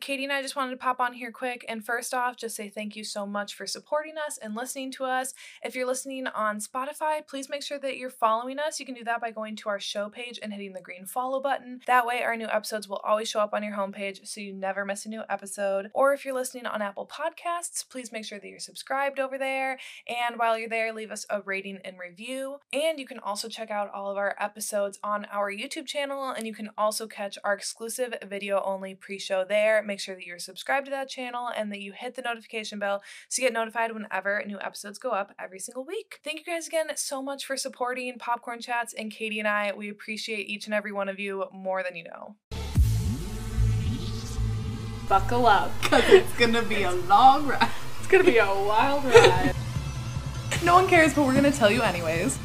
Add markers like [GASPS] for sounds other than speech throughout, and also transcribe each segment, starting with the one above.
Katie and I just wanted to pop on here quick and first off, just say thank you so much for supporting us and listening to us. If you're listening on Spotify, please make sure that you're following us. You can do that by going to our show page and hitting the green follow button. That way, our new episodes will always show up on your homepage so you never miss a new episode. Or if you're listening on Apple Podcasts, please make sure that you're subscribed over there. And while you're there, leave us a rating and review. And you can also check out all of our episodes on our YouTube channel, and you can also catch our exclusive video only pre show there. Make sure that you're subscribed to that channel and that you hit the notification bell so you get notified whenever new episodes go up every single week. Thank you guys again so much for supporting Popcorn Chats and Katie and I. We appreciate each and every one of you more than you know. Buckle up. Because [LAUGHS] it's going to be a long ride. It's gonna be a wild ride. [LAUGHS] No one cares, but we're gonna tell you anyways.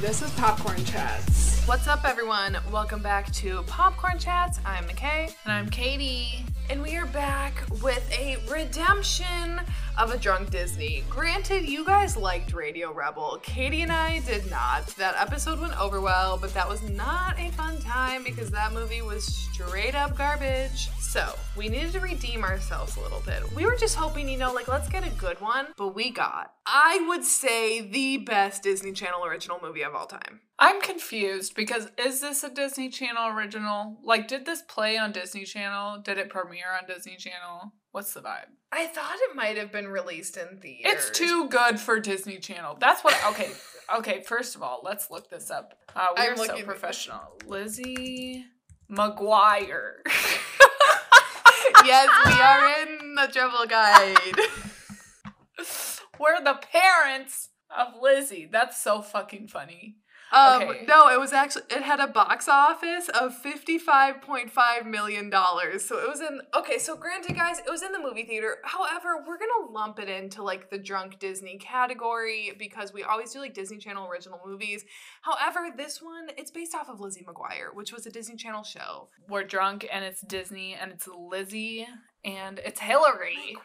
this is Popcorn Chats. What's up, everyone? Welcome back to Popcorn Chats. I'm McKay. And I'm Katie. And we are back with a redemption of a drunk Disney. Granted, you guys liked Radio Rebel. Katie and I did not. That episode went over well, but that was not a fun time because that movie was straight up garbage. So, we needed to redeem ourselves a little bit. We were just hoping, you know, like, let's get a good one, but we got, I would say, the best Disney Channel original movie of all time. I'm confused because is this a Disney Channel original? Like, did this play on Disney Channel? Did it premiere on Disney Channel? What's the vibe? I thought it might have been released in theaters. It's too good for Disney Channel. That's what. Okay, [LAUGHS] okay. First of all, let's look this up. Uh, I'm we're so professional. Lizzie McGuire. [LAUGHS] yes, we are in the travel guide. [LAUGHS] we're the parents of Lizzie. That's so fucking funny. Um, Okay. no, it was actually it had a box office of fifty five point five million dollars. So it was in okay. So granted, guys, it was in the movie theater. However, we're gonna lump it into like the drunk Disney category because we always do like Disney Channel original movies. However, this one it's based off of Lizzie McGuire, which was a Disney Channel show. We're drunk and it's Disney and it's Lizzie and it's Hilary.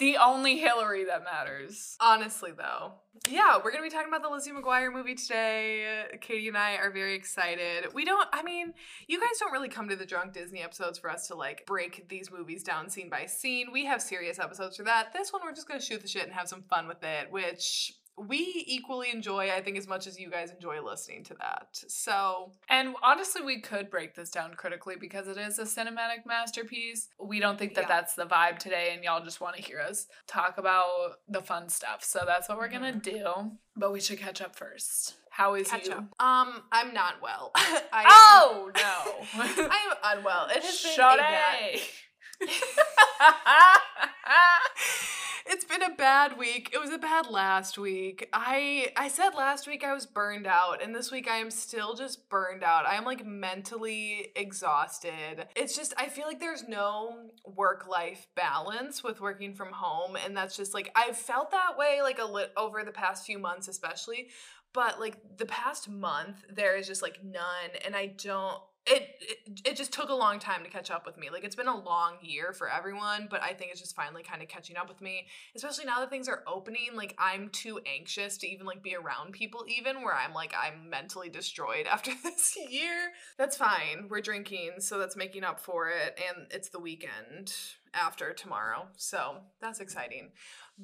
The only Hilary that matters. Honestly, though. Yeah, we're to be talking about the Lizzie McGuire movie today. Katie and I are very excited. We don't, I mean, you guys don't really come to the Drunk Disney episodes for us to like break these movies down scene by scene. We have serious episodes for that. This one, we're just to shoot the shit and have some fun with it, which we equally enjoy, I think, as much as you guys enjoy listening to that. So, And honestly, we could break this down critically because it is a cinematic masterpiece. We don't think that Yeah. that's the vibe today, and y'all just want to hear us talk about the fun stuff. So that's what we're gonna do. But we should catch up first. How is catch you? up. Um, I'm not well. [LAUGHS] I Oh no! [LAUGHS] I am unwell. It has been a Shut bad- [LAUGHS] It's been a bad week. It was a bad last week. I I said last week I was burned out and this week I am still just burned out. I am like mentally exhausted. It's just I feel like there's no work-life balance with working from home and that's just like I've felt that way like a lit over the past few months especially, but like the past month there is just like none and I don't it, it it just took a long time to catch up with me. Like it's been a long year for everyone, but I think it's just finally kind of catching up with me. Especially now that things are opening, like I'm too anxious to even like be around people even where I'm like I'm mentally destroyed [LAUGHS] after this year. That's fine. We're drinking, so that's making up for it and it's the weekend after tomorrow. So, that's exciting.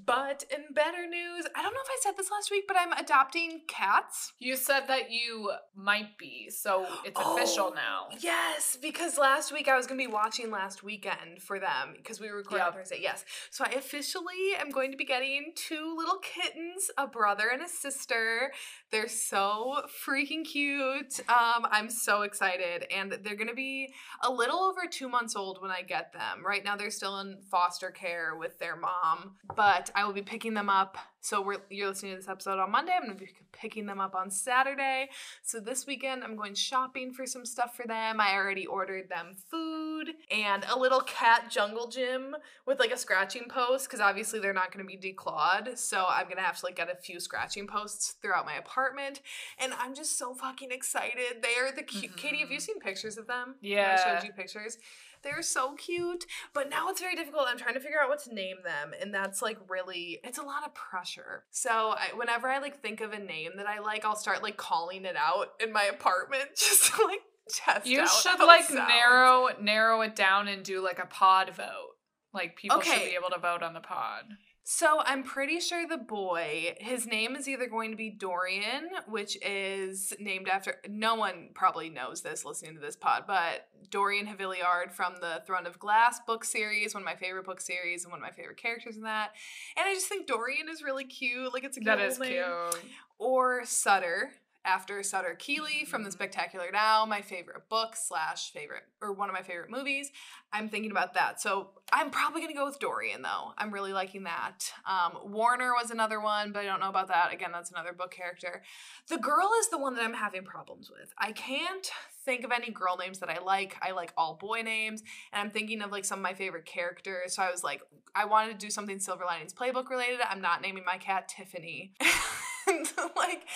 But in better news, I don't know if I said this last week, but I'm adopting cats. you said that you might be, so it's official Oh, now. Yes, because last week I was going to be watching last weekend for them because we were recording on Yep. Thursday. Yes. So I officially am going to be getting two little kittens, a brother and a sister. They're so freaking cute. Um, I'm so excited. And they're going to be a little over two months old when I get them. Right now they're still in foster care with their mom, but I will be picking them up. So we're, you're listening to this episode on Monday. I'm going to be picking them up on Saturday. So this weekend, I'm going shopping for some stuff for them. I already ordered them food and a little cat jungle gym with like a scratching post because obviously they're not going to be declawed. So I'm going to have to like get a few scratching posts throughout my apartment. And I'm just so fucking excited. They are the cute. Katie, have you mm-hmm. seen pictures of them? When I showed you pictures. They're so cute. But now it's very difficult. I'm trying to figure out what to name them. And that's like really, it's a lot of pressure. So I, whenever I like think of a name that I like, I'll start like calling it out in my apartment [LAUGHS] just to like test You should like sounds. narrow narrow it down and do like a pod vote. Like people should be able to vote on the pod. So I'm pretty sure the boy, his name is either going to be Dorian, which is named after no one probably knows this listening to this pod, but Dorian Havilliard from the Throne of Glass book series, one of my favorite book series and one of my favorite characters in that. And I just think Dorian is really cute. Like it's a cute That little name. cute. Or Sutter. After Sutter Keeley from. The Spectacular Now, my favorite book slash favorite or one of my favorite movies. I'm thinking about that. So I'm probably gonna go with Dorian though. I'm really liking that. Um, Warner was another one, but I don't know about that. Again, that's another book character. The girl is the one that I'm having problems with. I can't think of any girl names that I like. I like all boy names, and I'm thinking of like some of my favorite characters. So I was like, I wanted to do something Silver Linings Playbook related. I'm not naming my cat Tiffany. [LAUGHS] [LAUGHS] And, like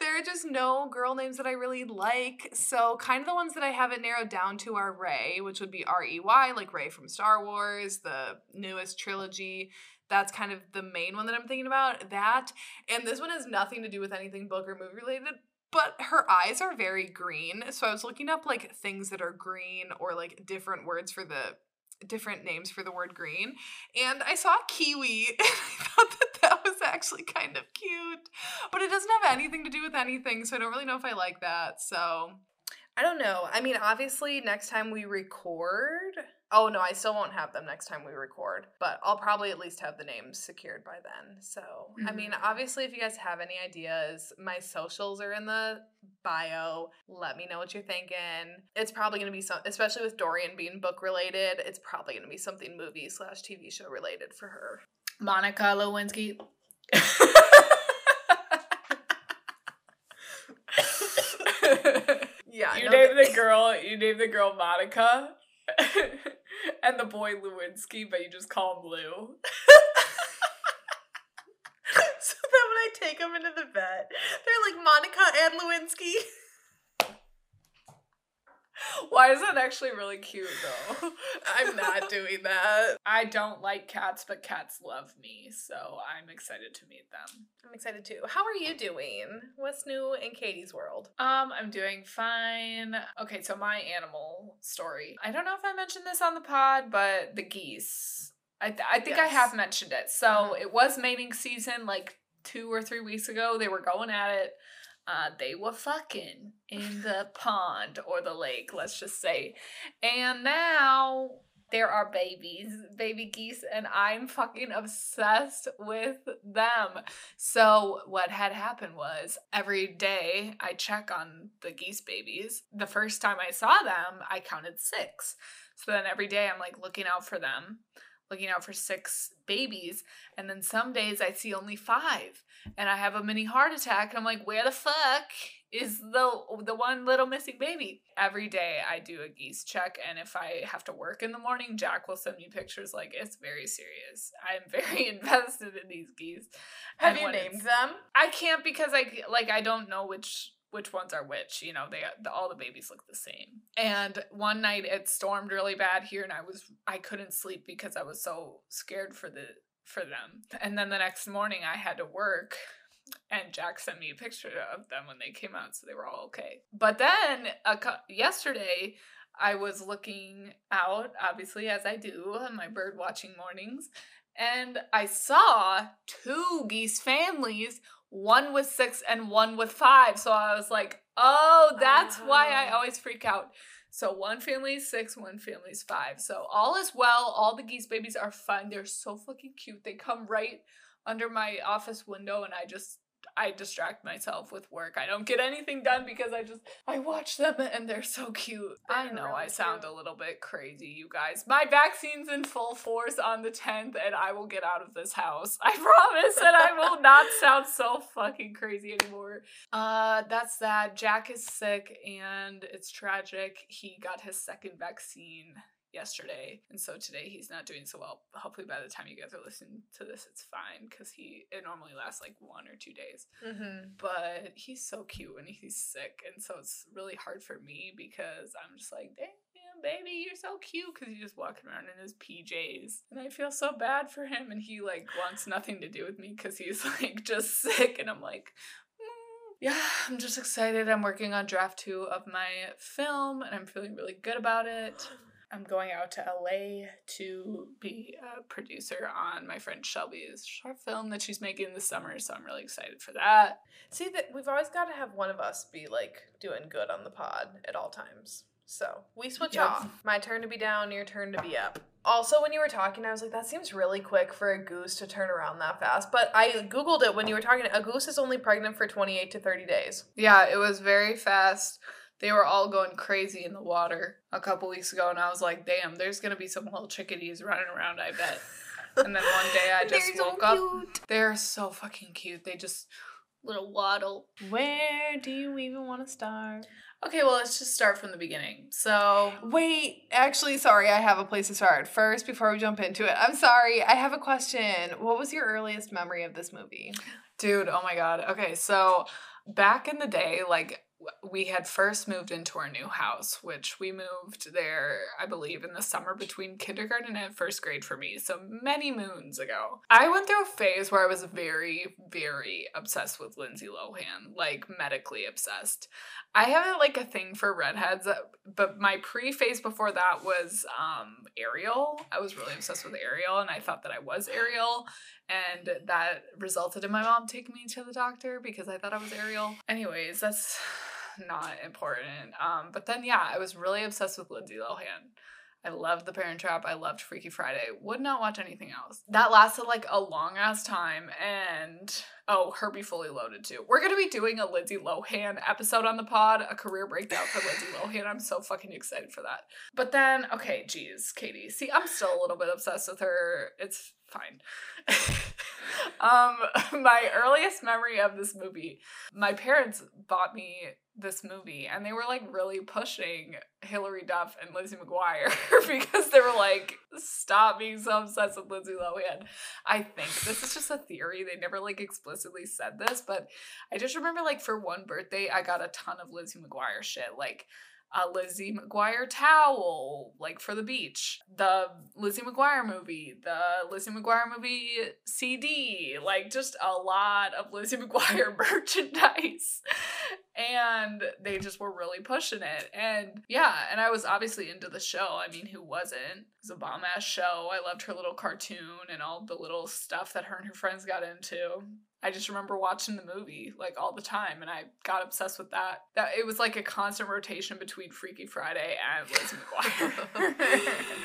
there are just no girl names that I really like. So kind of the ones that I haven't narrowed down to are Rey, which would be R E Y, like Rey from Star Wars, the newest trilogy. That's kind of the main one that I'm thinking about. That and this one has nothing to do with anything book or movie related. But her eyes are very green. So I was looking up like things that are green or like different words for the different names for the word green. And I saw kiwi [LAUGHS] and I thought that that was actually kind of cute. But it doesn't have anything to do with anything. So I don't really know if I like that. So I don't know. I mean, obviously, next time we record. Oh, no, I still won't have them next time we record, but I'll probably at least have the names secured by then. So, I mean, Mhm. obviously, if you guys have any ideas, my socials are in the bio. Let me know what you're thinking. It's probably going to be some, especially with Dorian being book related, it's probably going to be something movie slash TV show related for her. Monica Lewinsky. [LAUGHS] [LAUGHS] Yeah. you no, name th- the girl. You name the girl Monica, [LAUGHS] and the boy Lewinsky, but you just call him Lou. [LAUGHS] so that when I take them into the vet, they're like Monica and Lewinsky. [LAUGHS] Why is that actually really cute though? [LAUGHS] I'm not doing that. I don't like cats, but cats love me, so I'm excited to meet them. I'm excited too. How are you doing? What's new in Katie's world? Um, I'm doing fine. Okay, so my animal story. I don't know if I mentioned this on the pod, but the geese. I, th- I think I have mentioned it. So Mhm. it was mating season like two or three weeks ago. They were going at it. Uh, they were fucking in the pond or the lake, let's just say. And now there are babies, baby geese, and I'm fucking obsessed with them. So, what had happened was every day I check on the geese babies. The first time I saw them, I counted six. So then every day I'm like looking out for them, looking out for six babies. And then some days I see only five. And I have a mini heart attack. And I'm like, where the fuck is the the one little missing baby? Every day I do a geese check. And if I have to work in the morning, Jack will send me pictures like it's very serious. I'm [LAUGHS] very invested in these geese. Have And you named them? I can't because I like I don't know which which ones are which. You know, they the, all the babies look the same. And one night it stormed really bad here, and I was I couldn't sleep because I was so scared for the for them. And then the next morning I had to work. And Jack sent me a picture of them when they came out, so they were all okay. But then a, cou- yesterday, I was looking out, obviously, as I do on my bird watching mornings, and I saw two geese families, one with six and one with five. So I was like, oh, that's why I Oh. always freak out. So one family is six, one family is five. So all is well. All the geese babies are fun. They're so fucking cute. They come right under my office window, and I just I distract myself with work. I don't get anything done because I just I watch them and they're so cute. I They're know really I sound cute. a little bit crazy, you guys. My vaccine's in full force on the 10th and I will get out of this house. [LAUGHS] I promise and I will not [LAUGHS] sound so fucking crazy anymore. Uh that's that. Jack is sick and it's tragic. He got his second vaccine yesterday and so today he's not doing so well hopefully by the time you guys are listening to this it's fine because he it normally lasts like one or two days Mm-hmm. but he's so cute when he's sick and so it's really hard for me because i'm just like damn baby, you're so cute because he's just walking around in his PJs. And I feel so bad for him. And he like wants nothing to do with me because he's like just sick. And I'm like, "Mm." yeah, I'm just excited. I'm working on draft two of my film and I'm feeling really good about it. I'm going out to LA to be a producer on my friend Shelby's short film that she's making this summer. So I'm really excited for that. See that we've always got to have one of us be like doing good on the pod at all times. So we switch Yep. off. My turn to be down, your turn to be up. Also, when you were talking, I was like, that seems really quick for a goose to turn around that fast. But I Googled it when you were talking. A goose is only pregnant for 28 to 30 days. Yeah, it was very fast. They were all going crazy in the water a couple weeks ago, and I was like, damn, there's gonna be some little chickadees running around, I bet. [LAUGHS] And then one day I just They're so woke up. cute. They're so fucking cute. They just little waddle. Where do you even want to start? Okay, well, let's just start from the beginning. So, Wait, actually, sorry, I have a place to start. First, before we jump into it, I'm sorry, I have a question. What was your earliest memory of this movie? dude, oh my god. Okay, so back in the day, like we had first moved into our new house, which we moved there, I believe, in the summer between kindergarten and first grade for me. So many moons ago. I went through a phase where I was very, very obsessed with Lindsay Lohan, like medically obsessed. I have like a thing for redheads, uh, but my pre phase before that was um Ariel. I was really obsessed with Ariel, and I thought that I was Ariel and that resulted in my mom taking me to the doctor because I thought I was Ariel. Anyways, that's not important. Um, but then yeah, I was really obsessed with Lindsay Lohan. I loved The Parent Trap. I loved Freaky Friday. Would not watch anything else. That lasted like a long ass time. And oh, Herbie Fully Loaded too. We're gonna be doing a Lindsay Lohan episode on the pod, a career breakdown for Lindsay [LAUGHS] Lohan. I'm so fucking excited for that. But then, okay, geez, Katie. See, I'm still a little bit obsessed with her. It's fine. [LAUGHS] um, [LAUGHS] my earliest memory of this movie, my parents bought me this movie and they were like really pushing Hilary Duff and Lizzie McGuire [LAUGHS] because they were like, stop being so obsessed with Lindsay Lohan. I think this is just a theory. They never like explicitly said this, but I just remember like for one birthday, I got a ton of Lizzie McGuire shit. Like a Lizzie McGuire towel, like for the beach, the Lizzie McGuire movie, the Lizzie McGuire movie CD, like just a lot of Lizzie [LAUGHS] McGuire merchandise. And they just were really pushing it. And yeah, and I was obviously into the show. I mean, who wasn't? It was a bomb ass show. I loved her little cartoon and all the little stuff that her and her friends got into. I just remember watching the movie like all the time and I got obsessed with that. That it was like a constant rotation between Freaky Friday and Lizzie McGuire.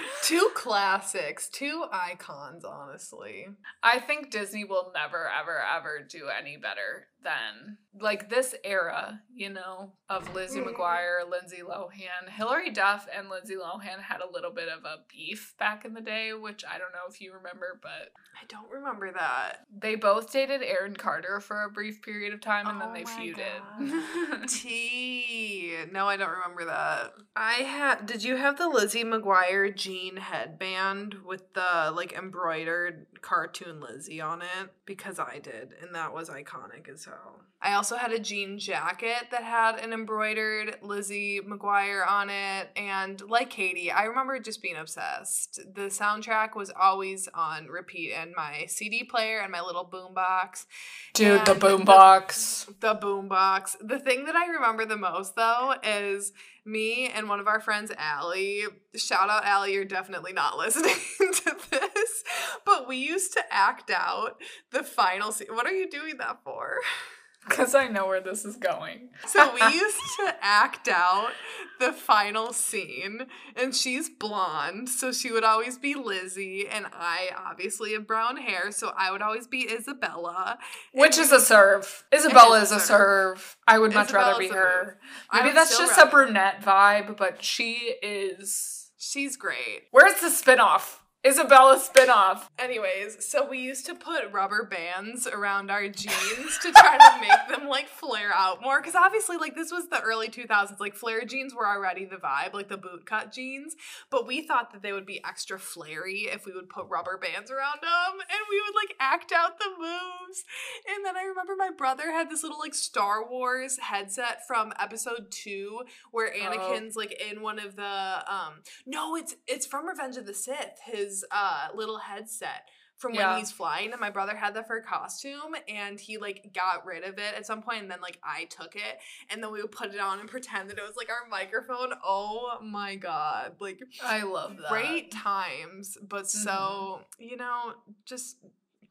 [LAUGHS] two classics, two icons, honestly. I think Disney will never ever ever do any better than like this era, you know, of Lizzie mm-hmm. McGuire, Lindsay Lohan. Hilary Duff and Lindsay Lohan had a little bit of a beef back in the day, which I don't know if you remember, but I don't remember that. they both dated Aaron Carter for a brief period of time and Oh then they feuded. [LAUGHS] T. No, I don't remember that. I had. Did you have the Lizzie McGuire jean headband with the like embroidered cartoon Lizzie on it? Because I did, and that was iconic as hell. I also had a jean jacket that had an embroidered Lizzie McGuire on it, and like Katie, I remember just being obsessed. The soundtrack was always on repeat in my CD player and my little boombox. Dude, the And boombox. The boombox. The thing that I remember the most though is me and one of our friends, Allie. Shout out, Allie, you're definitely not [LAUGHS] listening to this. But we used to act out the final scene. What are you doing that for? [LAUGHS] Because I know where this is going. So we [LAUGHS] used to act out the final scene, and she's blonde, so she would always be Lizzie, and I obviously have brown hair, so I would always be Isabella. Which And is a serve. Isabella is a a serve. I would much rather be her. Maybe that's just a brunette vibe, but she is. She's great. Where's the spinoff? Isabella spinoff. Anyways, so we used to put rubber bands around our jeans to try to make them like flare out more. Cause obviously, like this was the early 2000s. Like flare jeans were already the vibe, like the boot cut jeans. But we thought that they would be extra flary if we would put rubber bands around them and we would like act out the moves. And then I remember my brother had this little like Star Wars headset from episode two where Anakin's like in one of the um no, it's it's from Revenge of the Sith, his uh little headset from when Yeah. he's flying and my brother had that for a costume and he like got rid of it at some point and then like I took it and then we would put it on and pretend that it was like our microphone. Oh my god. Like I love that. great times, but so, you know, just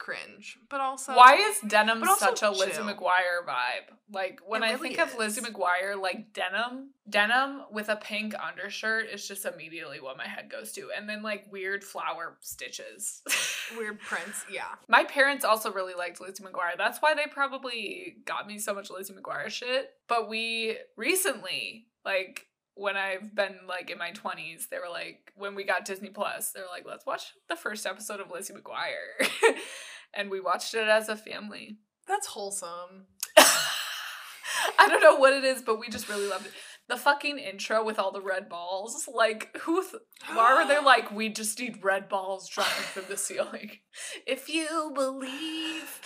cringe. But also Why is denim such a Lizzie chill. McGuire vibe? Like when It I really think of Lizzie. McGuire, like denim, denim with a pink undershirt is just immediately what my head goes to, and then like weird flower stitches. [LAUGHS] weird prints, yeah. my parents also really liked Lizzie McGuire. That's why they probably got me so much Lizzie McGuire shit. But we recently, like when I've been like in my 20s, they were like, when we got Disney Plus, they were like, let's watch the first episode of Lizzie McGuire. [LAUGHS] and we watched it as a family. That's wholesome. [LAUGHS] I don't know what it is, but we just really loved it. The fucking intro with all the red balls. Like, who? Th- why were they [GASPS] like, we just need red balls dropping from the ceiling? If you believe.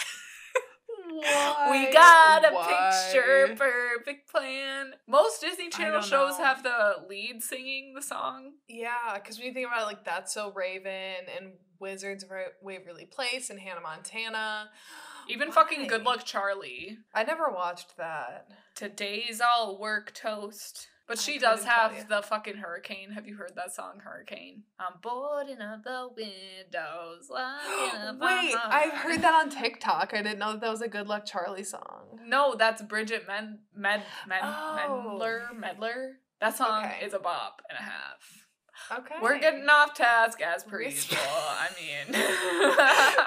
Why? We got a Why? picture perfect plan. Most Disney Channel shows know. have the lead singing the song. Yeah, because when you think about it, like That's So Raven and Wizards of Waverly Place and Hannah Montana. Even fucking Good Luck Charlie. I never watched that. Today's all work toast. But I she does have the fucking hurricane. Have you heard that song, Hurricane? I'm boarding up the windows. locking [GASPS] up my Wait, I've heard that on TikTok. I didn't know that, that was a Good Luck Charlie song. No, that's Bridgit Men Med Men Oh. Medler Medler. That song Okay. is a bop and a half. Okay. We're getting off task as per usual. I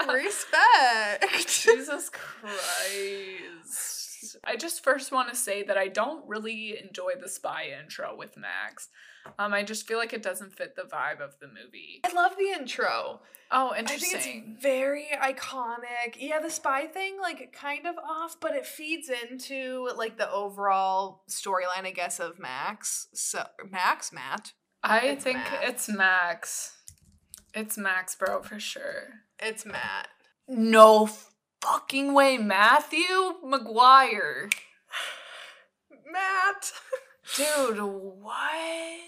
mean, [LAUGHS] Respect. [LAUGHS] Jesus Christ. I just first want to say that I don't really enjoy the spy intro with Max. Um, I just feel like it doesn't fit the vibe of the movie. I love the intro. Oh, I think interesting. it's very iconic. Yeah, the spy thing, like, kind of off, but it feeds into, like, the overall storyline, I guess, of Max. So, Max? Matt? I it's think Max. it's Max. It's Max, bro, for sure. It's Matt. No fucking way, Matthew McGuire. Matt! Dude, [LAUGHS] what?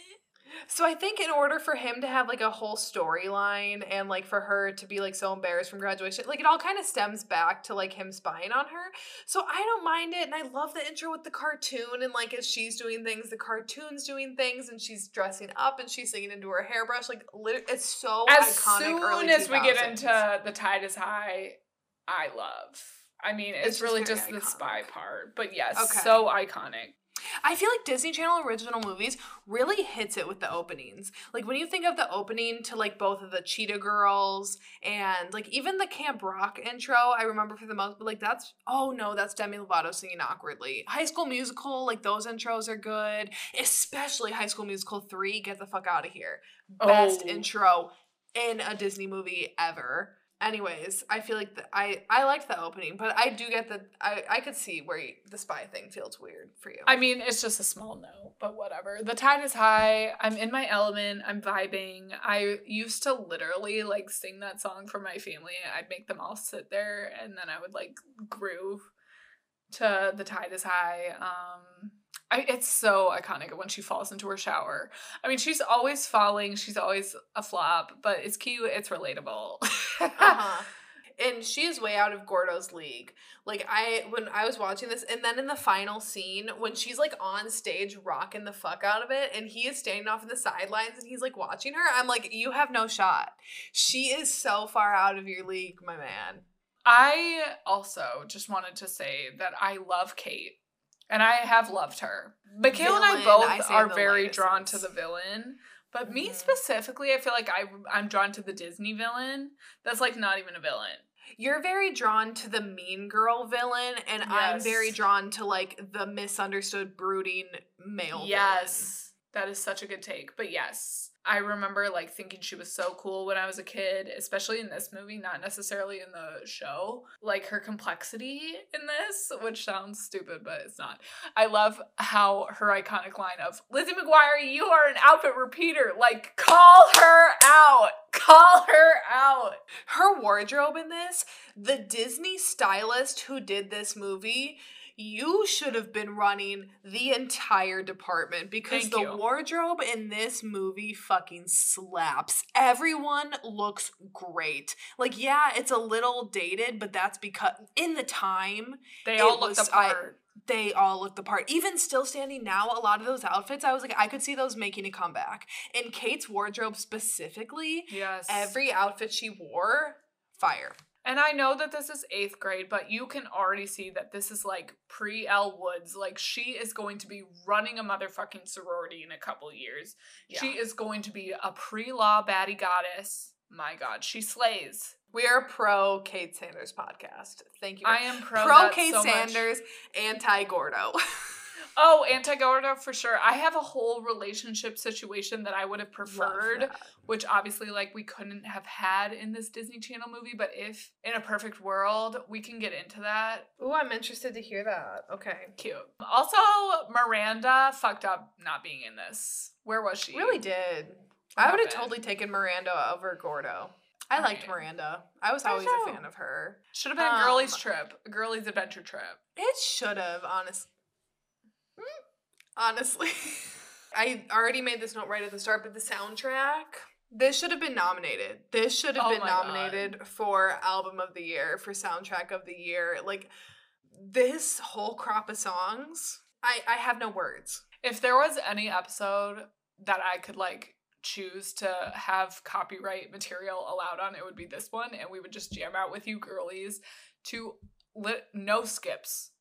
So I think in order for him to have like a whole storyline and like for her to be like so embarrassed from graduation, like it all kind of stems back to like him spying on her. So I don't mind it, and I love the intro with the cartoon and like as she's doing things, the cartoon's doing things, and she's dressing up and she's singing into her hairbrush. Like it's so As iconic. soon early as we get into the tide is high, I love. I mean, it's, It's really just the spy part, but yes, Okay. so iconic. I feel like Disney Channel original movies really hits it with the openings. Like when you think of the opening to like both of the Cheetah Girls and like even the Camp Rock intro, I remember for the most, but like that's oh no, that's Demi Lovato singing awkwardly. High School Musical, like those intros are good, especially High School Musical three. Get the fuck out of here, best Oh. intro in a Disney movie ever. Anyways, I feel like the, I I liked the opening, but I do get that I I could see where you, the spy thing feels weird for you. I mean, it's just a small no, but whatever. The tide is high. I'm in my element. I'm vibing. I used to literally like sing that song for my family. I'd make them all sit there and then I would like groove to the tide is high. Um I, it's so iconic when she falls into her shower. I mean, she's always falling. She's always a flop, but it's cute. It's relatable. uh-huh. [LAUGHS] And she is way out of Gordo's league. Like I when I was watching this, and then in the final scene, when she's like on stage rocking the fuck out of it, and he is standing off in the sidelines and he's like watching her, I'm like, you have no shot. She is so far out of your league, my man. I also just wanted to say that I love Kate. And I have loved her. McKay and I both I are very drawn to the villain. But me Mhm. specifically, I feel like I I'm drawn to the Disney villain. That's like not even a villain. You're very drawn to the mean girl villain, and I'm very drawn to like the misunderstood, brooding male. villain. yes. That is such a good take. But yes. I remember like thinking she was so cool when I was a kid, especially in this movie, not necessarily in the show. Like her complexity in this, which sounds stupid, but it's not. I love how her iconic line of Lizzie McGuire, you are an outfit repeater. Like, call her out. Call her out. Her wardrobe in this, the Disney stylist who did this movie, you should have been running the entire department because Thank the you. wardrobe in this movie fucking slaps. Everyone looks great. Like, yeah, it's a little dated, but that's because in the time, They all looked was- the I- part. they all look the part. Even still standing now, a lot of those outfits, I was like, I could see those making a comeback. In Kate's wardrobe specifically, yes. every outfit she wore, fire. And I know that this is eighth grade, but you can already see that this is like pre Elle Woods. Like she is going to be running a motherfucking sorority in a couple years. She is going to be a pre law baddie goddess. My God, she slays. We are pro Kate Sanders podcast. Thank you. I am pro, pro Kate so. Sanders, anti Gordo. [LAUGHS] Oh, anti Gordo for sure. I have a whole relationship situation that I would have preferred, which obviously like we couldn't have had in this Disney Channel movie. But if in a perfect world, we can get into that. Oh, I'm interested to hear that. Okay. Cute. Also, Miranda fucked up not being in this. Where was she? Really did. I would have totally taken Miranda over Gordo. I liked Right. Miranda. I was always too. a fan of her. Should have been a Um, girlie's trip, a girlie's adventure trip. It should have, honest. Honestly. [LAUGHS] I already made this note right at the start, but the soundtrack. This should have been nominated. This should have Oh been my God. nominated for album of the year, for soundtrack of the year. Like this whole crop of songs. I I have no words. If there was any episode that I could like choose to have copyright material allowed on, it would be this one, and we would just jam out with you girlies to li- no skips,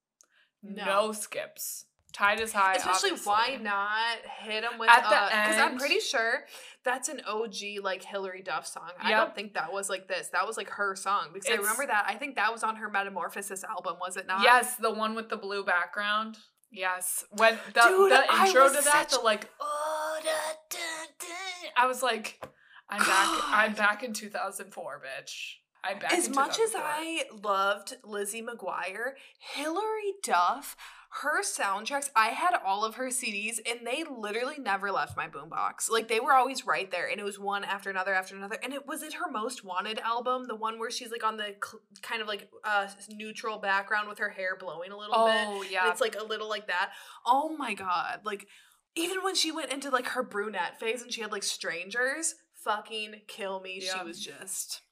no, No. skips. Tide is high. Especially obviously. why not hit them with At the end? because I'm pretty sure that's an OG like Hilary Duff song. I don't think that was like this. That was like her song because I remember that. I think that was on her Metamorphosis album, was it not? Yes, the one with the blue background. Yes, when the, Dude, the intro to that, the like, oh, da, da, da, I was like, I'm back. I'm back in 2004, bitch. I'm back. As much as I loved Lizzie McGuire, Hilary Duff, her soundtracks, I had all of her CDs and they literally never left my boombox. Like they were always right there and it was one after another after another. And it was it her most wanted album, the one where she's like on the cl- kind of like uh neutral background with her hair blowing a little bit. oh And yeah, it's like a little like that. Oh my god. Like even when she went into like her brunette phase and she had like strangers, fucking kill me. Yeah. She was just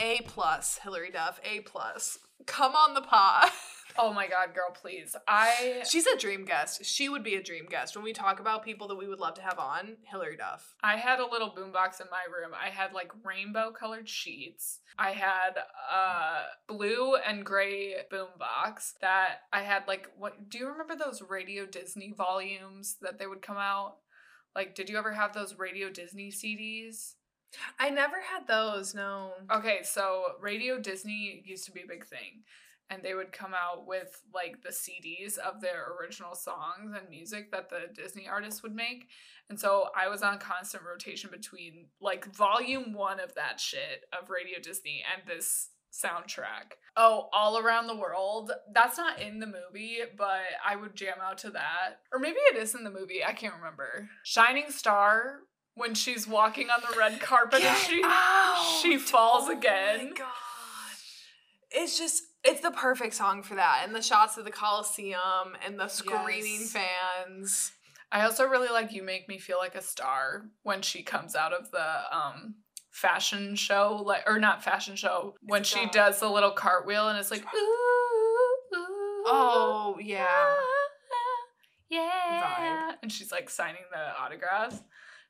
A plus, Hilary Duff, A plus. Come on the pod. [LAUGHS] oh my god, girl, please. I She's a dream guest. She would be a dream guest. When we talk about people that we would love to have on, Hilary Duff. I had a little boombox in my room. I had like rainbow colored sheets. I had a blue and gray boombox that I had like what do you remember those Radio Disney volumes that they would come out? Like did you ever have those Radio Disney CDs? I never had those, no. Okay, so Radio Disney used to be a big thing. And they would come out with like the CDs of their original songs and music that the Disney artists would make. And so I was on constant rotation between like volume one of that shit of Radio Disney and this soundtrack. Oh, All Around the World. That's not in the movie, but I would jam out to that. Or maybe it is in the movie. I can't remember. Shining Star when she's walking on the red carpet and she out! she falls Oh again. It's just it's the perfect song for that. And the shots of the Coliseum and the screaming Yes. fans. I also really like You Make Me Feel Like a Star when she comes out of the um fashion show like or not fashion show when she does the little cartwheel and it's like ooh, ooh, Oh yeah. ah, yeah and she's like signing the autographs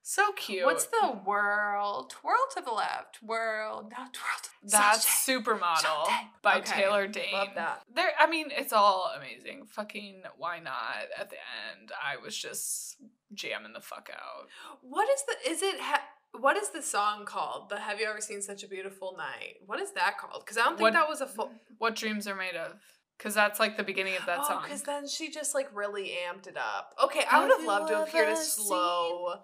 so cute What's the world? Twirl to the left. World. Now twirl to the that's Saute. supermodel by Okay, Taylor Dayne. Love that. There, I mean, it's all amazing. Fucking why not? At the end, I was just jamming the fuck out. What is the is it ha- what is the song called? The Have You Ever Seen Such a Beautiful Night? What is that called? Because I don't think What- that was a full What dreams are made of? Because that's like the beginning of that oh, song. because then she just like really amped it up. Okay, I would have Have loved to have heard a slow,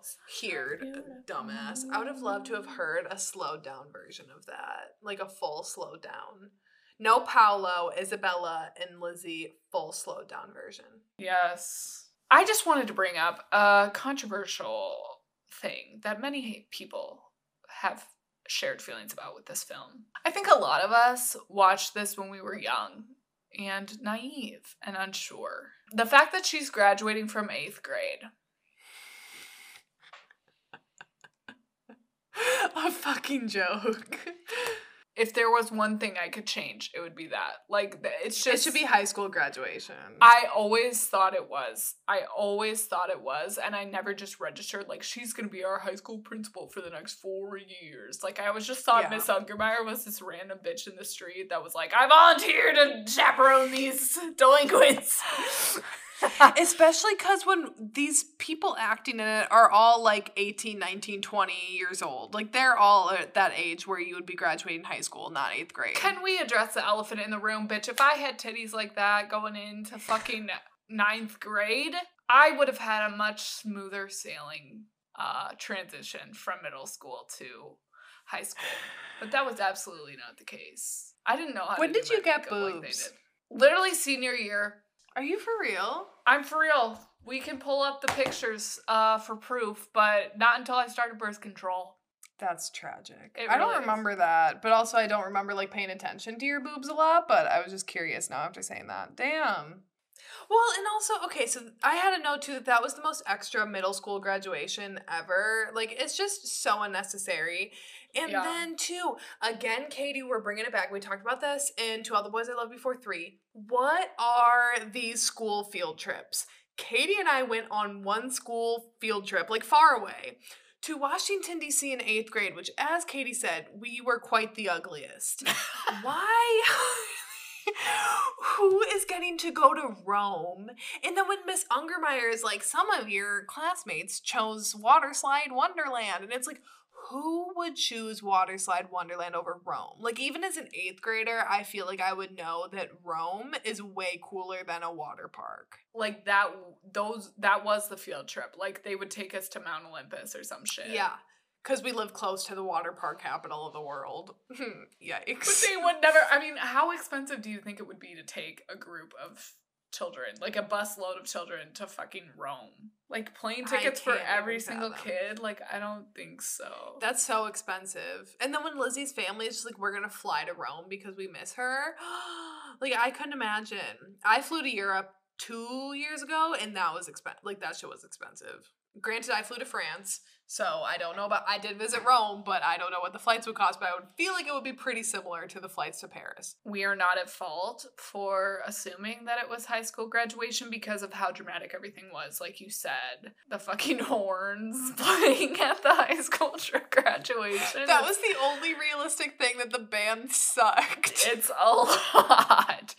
heard, dumbass. I would have loved to have heard a slowed down version of that, like a full slowed down. No Paolo, Isabella, and Lizzie full slowed down version. Yes. I just wanted to bring up a controversial thing that many people have shared feelings about with this film. I think a lot of us watched this when we were young and naive and unsure. The fact that she's graduating from eighth grade. [LAUGHS] a fucking joke. If there was one thing I could change, it would be that. Like, it's just. it should be high school graduation. I always thought it was. I always thought it was, and I never just registered like she's gonna be our high school principal for the next four years. Like I was just thought Yeah. Miss Ungermeyer was this random bitch in the street that was like, I volunteer to chaperone these delinquents. [LAUGHS] [LAUGHS] Especially because when these people acting in it are all like 18, 19, 20 years old. Like they're all at that age where you would be graduating high school, not eighth grade. Can we address the elephant in the room, bitch? If I had titties like that going into fucking [LAUGHS] ninth grade, I would have had a much smoother sailing uh, transition from middle school to high school. But that was absolutely not the case. I didn't know how. When to do did you get like boobs? did. Literally senior year. Are you for real? I'm for real. We can pull up the pictures uh, for proof, but not until I started birth control. That's tragic. It I don't really is. remember that, but also I don't remember like paying attention to your boobs a lot, but I was just curious now after saying that. Damn. Well, and also, okay, so I had a note too that that was the most extra middle school graduation ever. Like, it's just so unnecessary. And Yeah. then, too, again, Katie, we're bringing it back. We talked about this in To All the Boys I Loved Before 3. What are these school field trips? Katie and I went on one school field trip, like far away, to Washington, D.C. in eighth grade, which, as Katie said, we were quite the ugliest. [LAUGHS] Why? [LAUGHS] Who is getting to go to Rome? And then when Miss Ungermeyer is like, some of your classmates chose Waterslide Wonderland, and it's like, who would choose Waterslide Wonderland over Rome? Like, even as an eighth grader, I feel like I would know that Rome is way cooler than a water park. Like that, those that was the field trip. Like they would take us to Mount Olympus or some shit. Yeah, because we live close to the water park capital of the world. [LAUGHS] Yikes. But they would never. I mean, how expensive do you think it would be to take a group of children, like a bus load of children, to fucking Rome? Like plane tickets for every single fathom. kid? Like I don't think so. That's so expensive. And then when Lizzie's family is just like, we're gonna fly to Rome because we miss her. [GASPS] like I couldn't imagine. I flew to Europe two years ago and that was expensive. Like that shit was expensive. Granted, I flew to France, so I don't know about. I did visit Rome, but I don't know what the flights would cost. But I would feel like it would be pretty similar to the flights to Paris. we are not at fault for assuming that it was high school graduation because of how dramatic everything was. Like you said, the fucking [LAUGHS] horns [LAUGHS] playing at the high school graduation. That was the only realistic thing that the band sucked. [LAUGHS] It's a lot.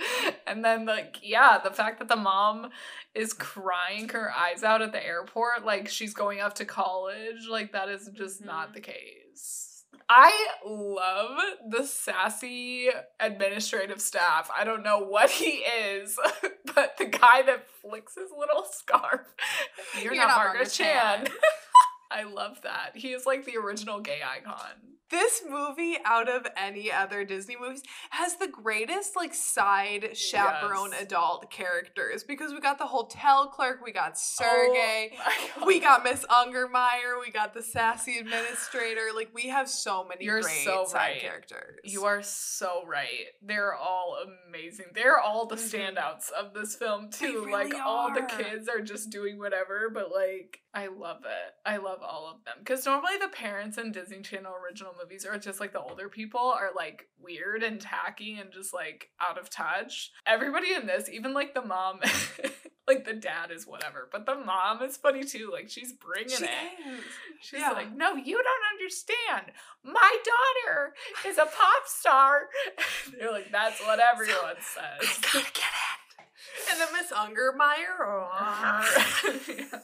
And then like yeah, the fact that the mom is crying her eyes out at the airport like she's going off to college, like that is just not Mhm. the case. I love the sassy administrative staff. I don't know what he is, [LAUGHS] but the guy that flicks his little scarf. [LAUGHS] You're, not, Margaret Chan. [LAUGHS] I love that. He is like the original gay icon. This movie out of any other Disney movies has the greatest like side chaperone Yes. adult characters because we got the hotel clerk, we got Sergey, Oh [LAUGHS] we got Miss Ungermeyer, we got the sassy administrator. Like we have so many You're great so side right. characters. You are so right. They're all amazing. They're all the Mhm. standouts of this film too. like really all the kids are just doing whatever, but like I love it. I love all of them because normally the parents in Disney Channel original movies are just like the older people are like weird and tacky and just like out of touch. Everybody in this, even like the mom, [LAUGHS] like the dad is whatever, but the mom is funny too. Like she's bringing She it. is. She's Yeah. like, no, you don't understand. My daughter is a pop star. [LAUGHS] They're like, that's what everyone [LAUGHS] says. I Gotta get it. And then Miss Ungermeyer. oh uh-huh. my god.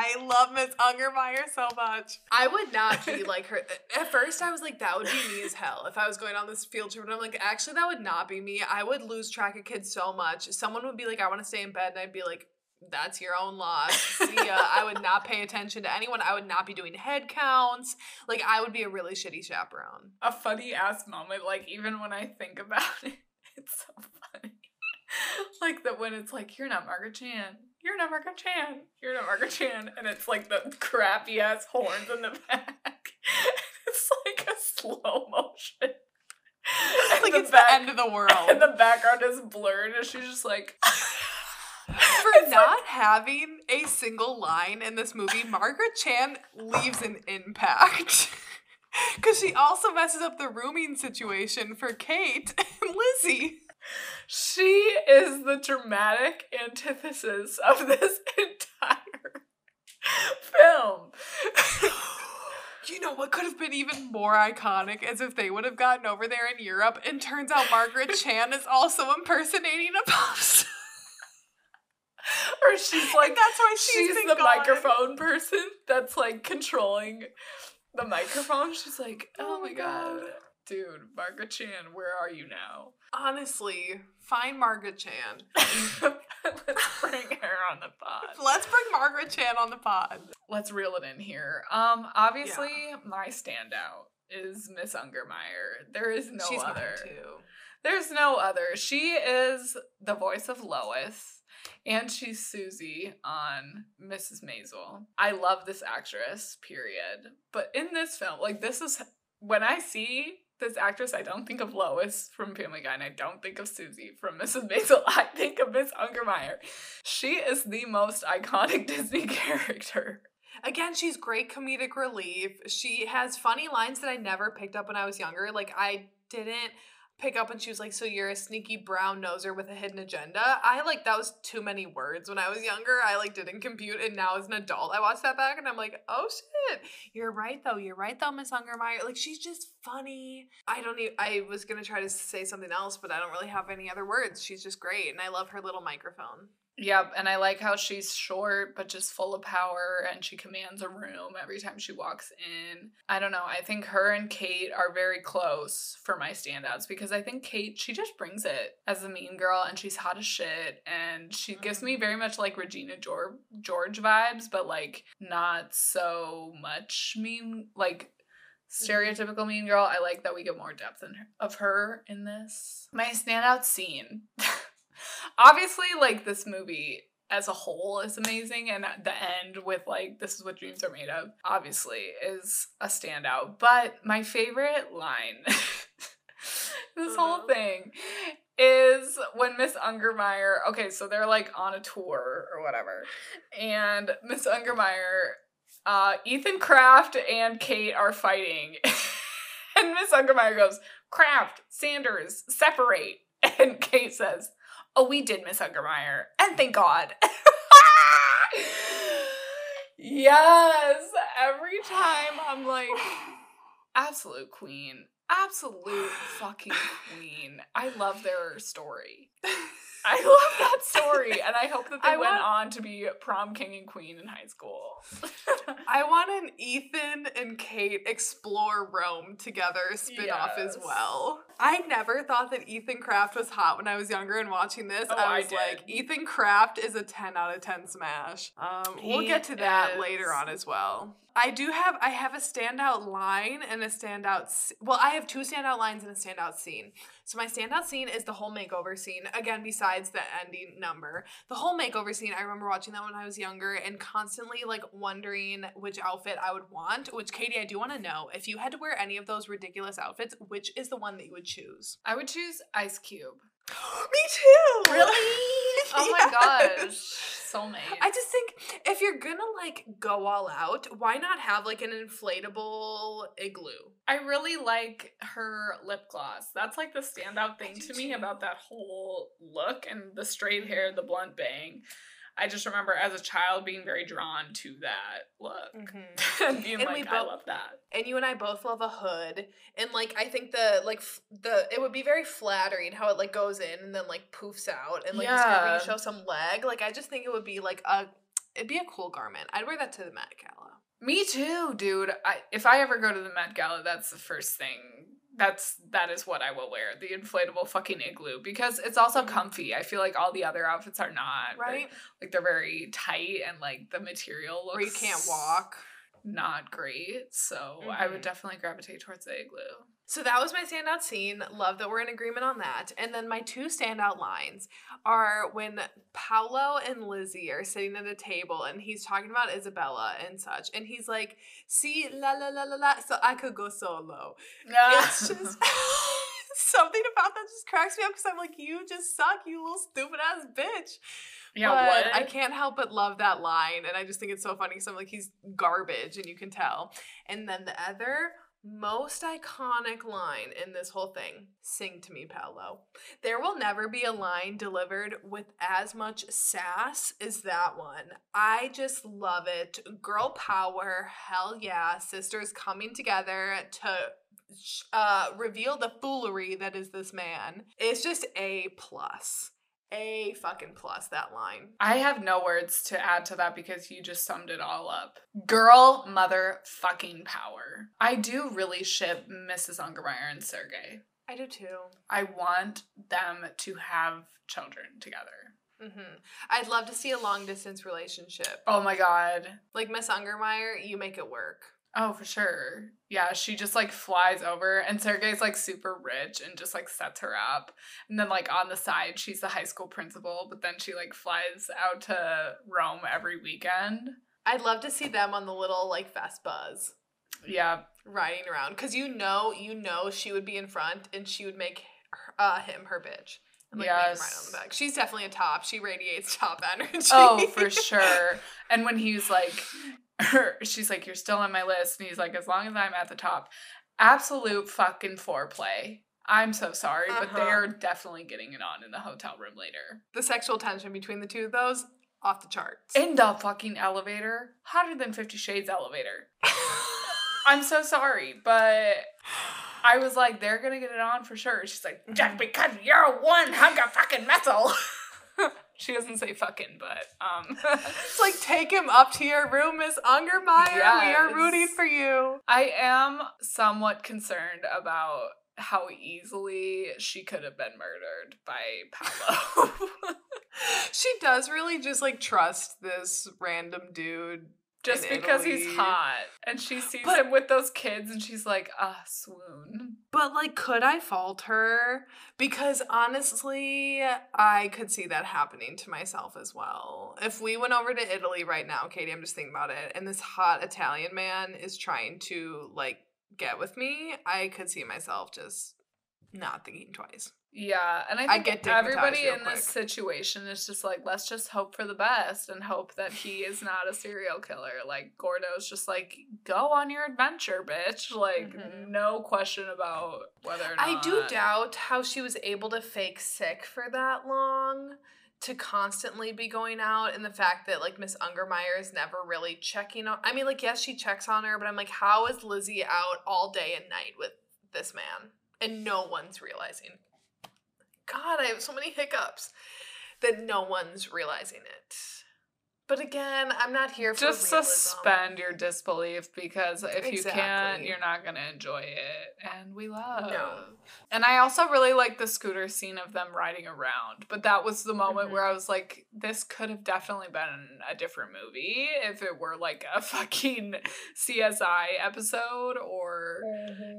I love Miss Ungermeyer so much. I would not be like her. At first, I was like, that would be me as hell if I was going on this field trip. And I'm like, actually, that would not be me. I would lose track of kids so much. Someone would be like, I want to stay in bed. And I'd be like, that's your own loss. See ya. I would not pay attention to anyone. I would not be doing head counts. Like, I would be a really shitty chaperone. A funny ass moment, like even when I think about it, [LAUGHS] it's so funny. like that when it's like, you're not Margaret Chan. You're not Margaret Chan. You're not Margaret Chan. And it's like the crappy ass horns in the back. [LAUGHS] it's like a slow motion. [LAUGHS] And Like, the it's back- the end of the world. And the background is blurred, and she's just like, [LAUGHS] For It's not having a single line in this movie, Margaret Chan leaves an impact. Because she also messes up the rooming situation for Kate and Lizzie. She is the dramatic antithesis of this [LAUGHS] entire film. You know what could have been even more iconic is if they would have gotten over there in Europe and turns out Margaret [LAUGHS] Chan is also impersonating a pop star. or she's like, that's why she's she's the gone. microphone person that's like controlling the microphone. She's like, oh, Oh my my god. God. Dude, Margaret Chan, where are you now? Honestly, find Margaret Chan. [LAUGHS] Let's bring her on the pod. Let's bring Margaret Chan on the pod. Let's reel it in here. Um, obviously, my standout is Miss Ungermeyer. There is no She's other. There's no other. She is the voice of Lois, and she's Susie on Mrs. Maisel. I love this actress, period. But in this film, like, this is when I see this actress, I don't think of Lois from Family Guy, and I don't think of Susie from Mrs. Maisel. [LAUGHS] I think of Miss Ungermeyer. She is the most iconic [LAUGHS] Disney character. Again, she's great comedic relief. She has funny lines that I never picked up when I was younger. Like I didn't pick up and she was like, "So you're a sneaky brown noser with a hidden agenda." I like that was too many words when I was younger. I like didn't compute, and now as an adult, I watch that back and I'm like, "Oh shit, you're right though. You're right though, Miss Ungermeyer. Like she's just funny. I don't even. I was gonna try to say something else, but I don't really have any other words. She's just great, and I love her little microphone. Yep, and I like how she's short but just full of power and she commands a room every time she walks in. I don't know, I think her and Kate are very close for my standouts because I think Kate, she just brings it as a mean girl and she's hot as shit and she gives me mm-hmm. very much like Regina George, George vibes, but like not so much mean, like mm-hmm. stereotypical mean girl. I like that we get more depth in her, of her in this. My standout scene. [LAUGHS] Obviously, like this movie as a whole is amazing, and the end with like this is what dreams are made of, obviously, is a standout. But my favorite line, [LAUGHS] this whole Mhm. thing, is when Miss Ungermeyer. Okay, so they're like on a tour or whatever, and Miss Ungermeyer, uh, Ethan Kraft and Kate are fighting, [LAUGHS] and Miss Ungermeyer goes, "Kraft, Sanders, separate," [LAUGHS] and Kate says. Oh, we did, Miss Ungermeyer. And thank God. yes. Every time I'm like, absolute queen. Absolute fucking queen. I love their story. I love that story. And I hope that they I went want- on to be prom king and queen in high school. [LAUGHS] I want an Ethan and Kate explore Rome together spin off as well. I never thought that Ethan Kraft was hot when I was younger and watching this. Oh, I I was like. Ethan Kraft is a 10 out of 10 smash. Um, we'll get to that is. later on as well. I do have I have a standout line and a standout well I have two standout lines and a standout scene. So my standout scene is the whole makeover scene again besides the ending number. The whole makeover scene I remember watching that when I was younger and constantly like wondering which outfit I would want, which Katie I do want to know if you had to wear any of those ridiculous outfits, which is the one that you would choose? I would choose Ice Cube. [GASPS] Me too. Really? [LAUGHS] Oh my Yes. gosh. Soulmate. I just think if you're gonna like go all out, why not have like an inflatable igloo? I really like her lip gloss. That's like the standout thing to me about that whole look and the straight hair, the blunt bang. I just remember as a child being very drawn to that look mm-hmm. and [LAUGHS] being And we like, I both- love that. And you and I both love a hood, and like I think the like f- the it would be very flattering how it like goes in and then like poofs out, and like just kind of Yeah. you show some leg. Like I just think it would be like a It'd be a cool garment. I'd wear that to the Met Gala. Me too, dude. I, if I ever go to the Met Gala, that's the first thing. That's that is what I will wear. The inflatable fucking igloo because it's also comfy. I feel like all the other outfits are not. Right? like they're very tight and like the material looks Where you can't walk. Not great. So I would Mhm. definitely gravitate towards the igloo. So that was my standout scene. Love that we're in agreement on that. And then my two standout lines are when Paolo and Lizzie are sitting at a table and he's talking about Isabella and such. And he's like, see, la la la la la, so I could go solo. No. It's just [LAUGHS] something about that just cracks me up because I'm like, you just suck, you little stupid ass bitch. yeah, but what? I can't help but love that line, and I just think it's so funny because I'm like, he's garbage, and you can tell. And then the other most iconic line in this whole thing sing to me, Paolo. There will never be a line delivered with as much sass as that one. I just love it. Girl power, hell yeah. Sisters coming together to uh, reveal the foolery that is this man. It's just a plus. A fucking plus that line. I have no words to add to that because you just summed it all up. Girl, mother, fucking power. I do really ship Mrs. Ungermeyer and Sergey. I do too. I want them to have children together. hmm I'd love to see a long distance relationship. Oh my god. Like Miss Ungermeyer, you make it work. Oh, for sure. Yeah, she just like flies over, and Sergey's like super rich and just like sets her up. And then, like, on the side, she's the high school principal, but then she like flies out to Rome every weekend. I'd love to see them on the little like Vespas Yeah, riding around because you know, you know, she would be in front and she would make her, uh, him her bitch. And, like, him ride on the back. She's definitely a top. She radiates top [LAUGHS] energy. Oh, for [LAUGHS] sure. And when he's like, her, [LAUGHS] she's like, "You're still on my list," and he's like, "As long as I'm at the top." Absolute fucking foreplay. I'm so sorry, but Uh-huh. they're definitely getting it on in the hotel room later. the sexual tension between the two of those off the charts. In the fucking elevator, hotter than Fifty Shades elevator. [LAUGHS] I'm so sorry, but I was like, they're gonna get it on for sure. She's like, just because you're one hunk of fucking metal. She doesn't say fucking, but um, [LAUGHS] it's like take him up to your room, Miss Ungermeyer. We are rooting for you. I am somewhat concerned about how easily she could have been murdered by Paolo. [LAUGHS] She does really just like trust this random dude. Just because he's hot. And she sees But- him with those kids and she's like, ah, swoon. But like, could I fault her? Because honestly, I could see that happening to myself as well. If we went over to Italy right now, Katie, I'm just thinking about it, and this hot Italian man is trying to like get with me, I could see myself just not thinking twice. Yeah, and I I think get everybody in this situation is just like, let's just hope for the best and hope that he is not a serial killer. Like Gordo's just like, go on your adventure, bitch. Like, Mhm. no question about whether or not. I do doubt how she was able to fake sick for that long to constantly be going out and the fact that like Miss Ungermeyer is never really checking on I mean like yes she checks on her but I'm like how is Lizzie out all day and night with this man and no one's realizing God I have so many hiccups that no one's realizing it but again I'm not here for just realism. suspend your disbelief because if you can't, you're not gonna enjoy it. And we love. No. And I also really like the scooter scene of them riding around. But that was the moment where Mhm. I was like, this could have definitely been a different movie if it were like a [LAUGHS] fucking CSI episode or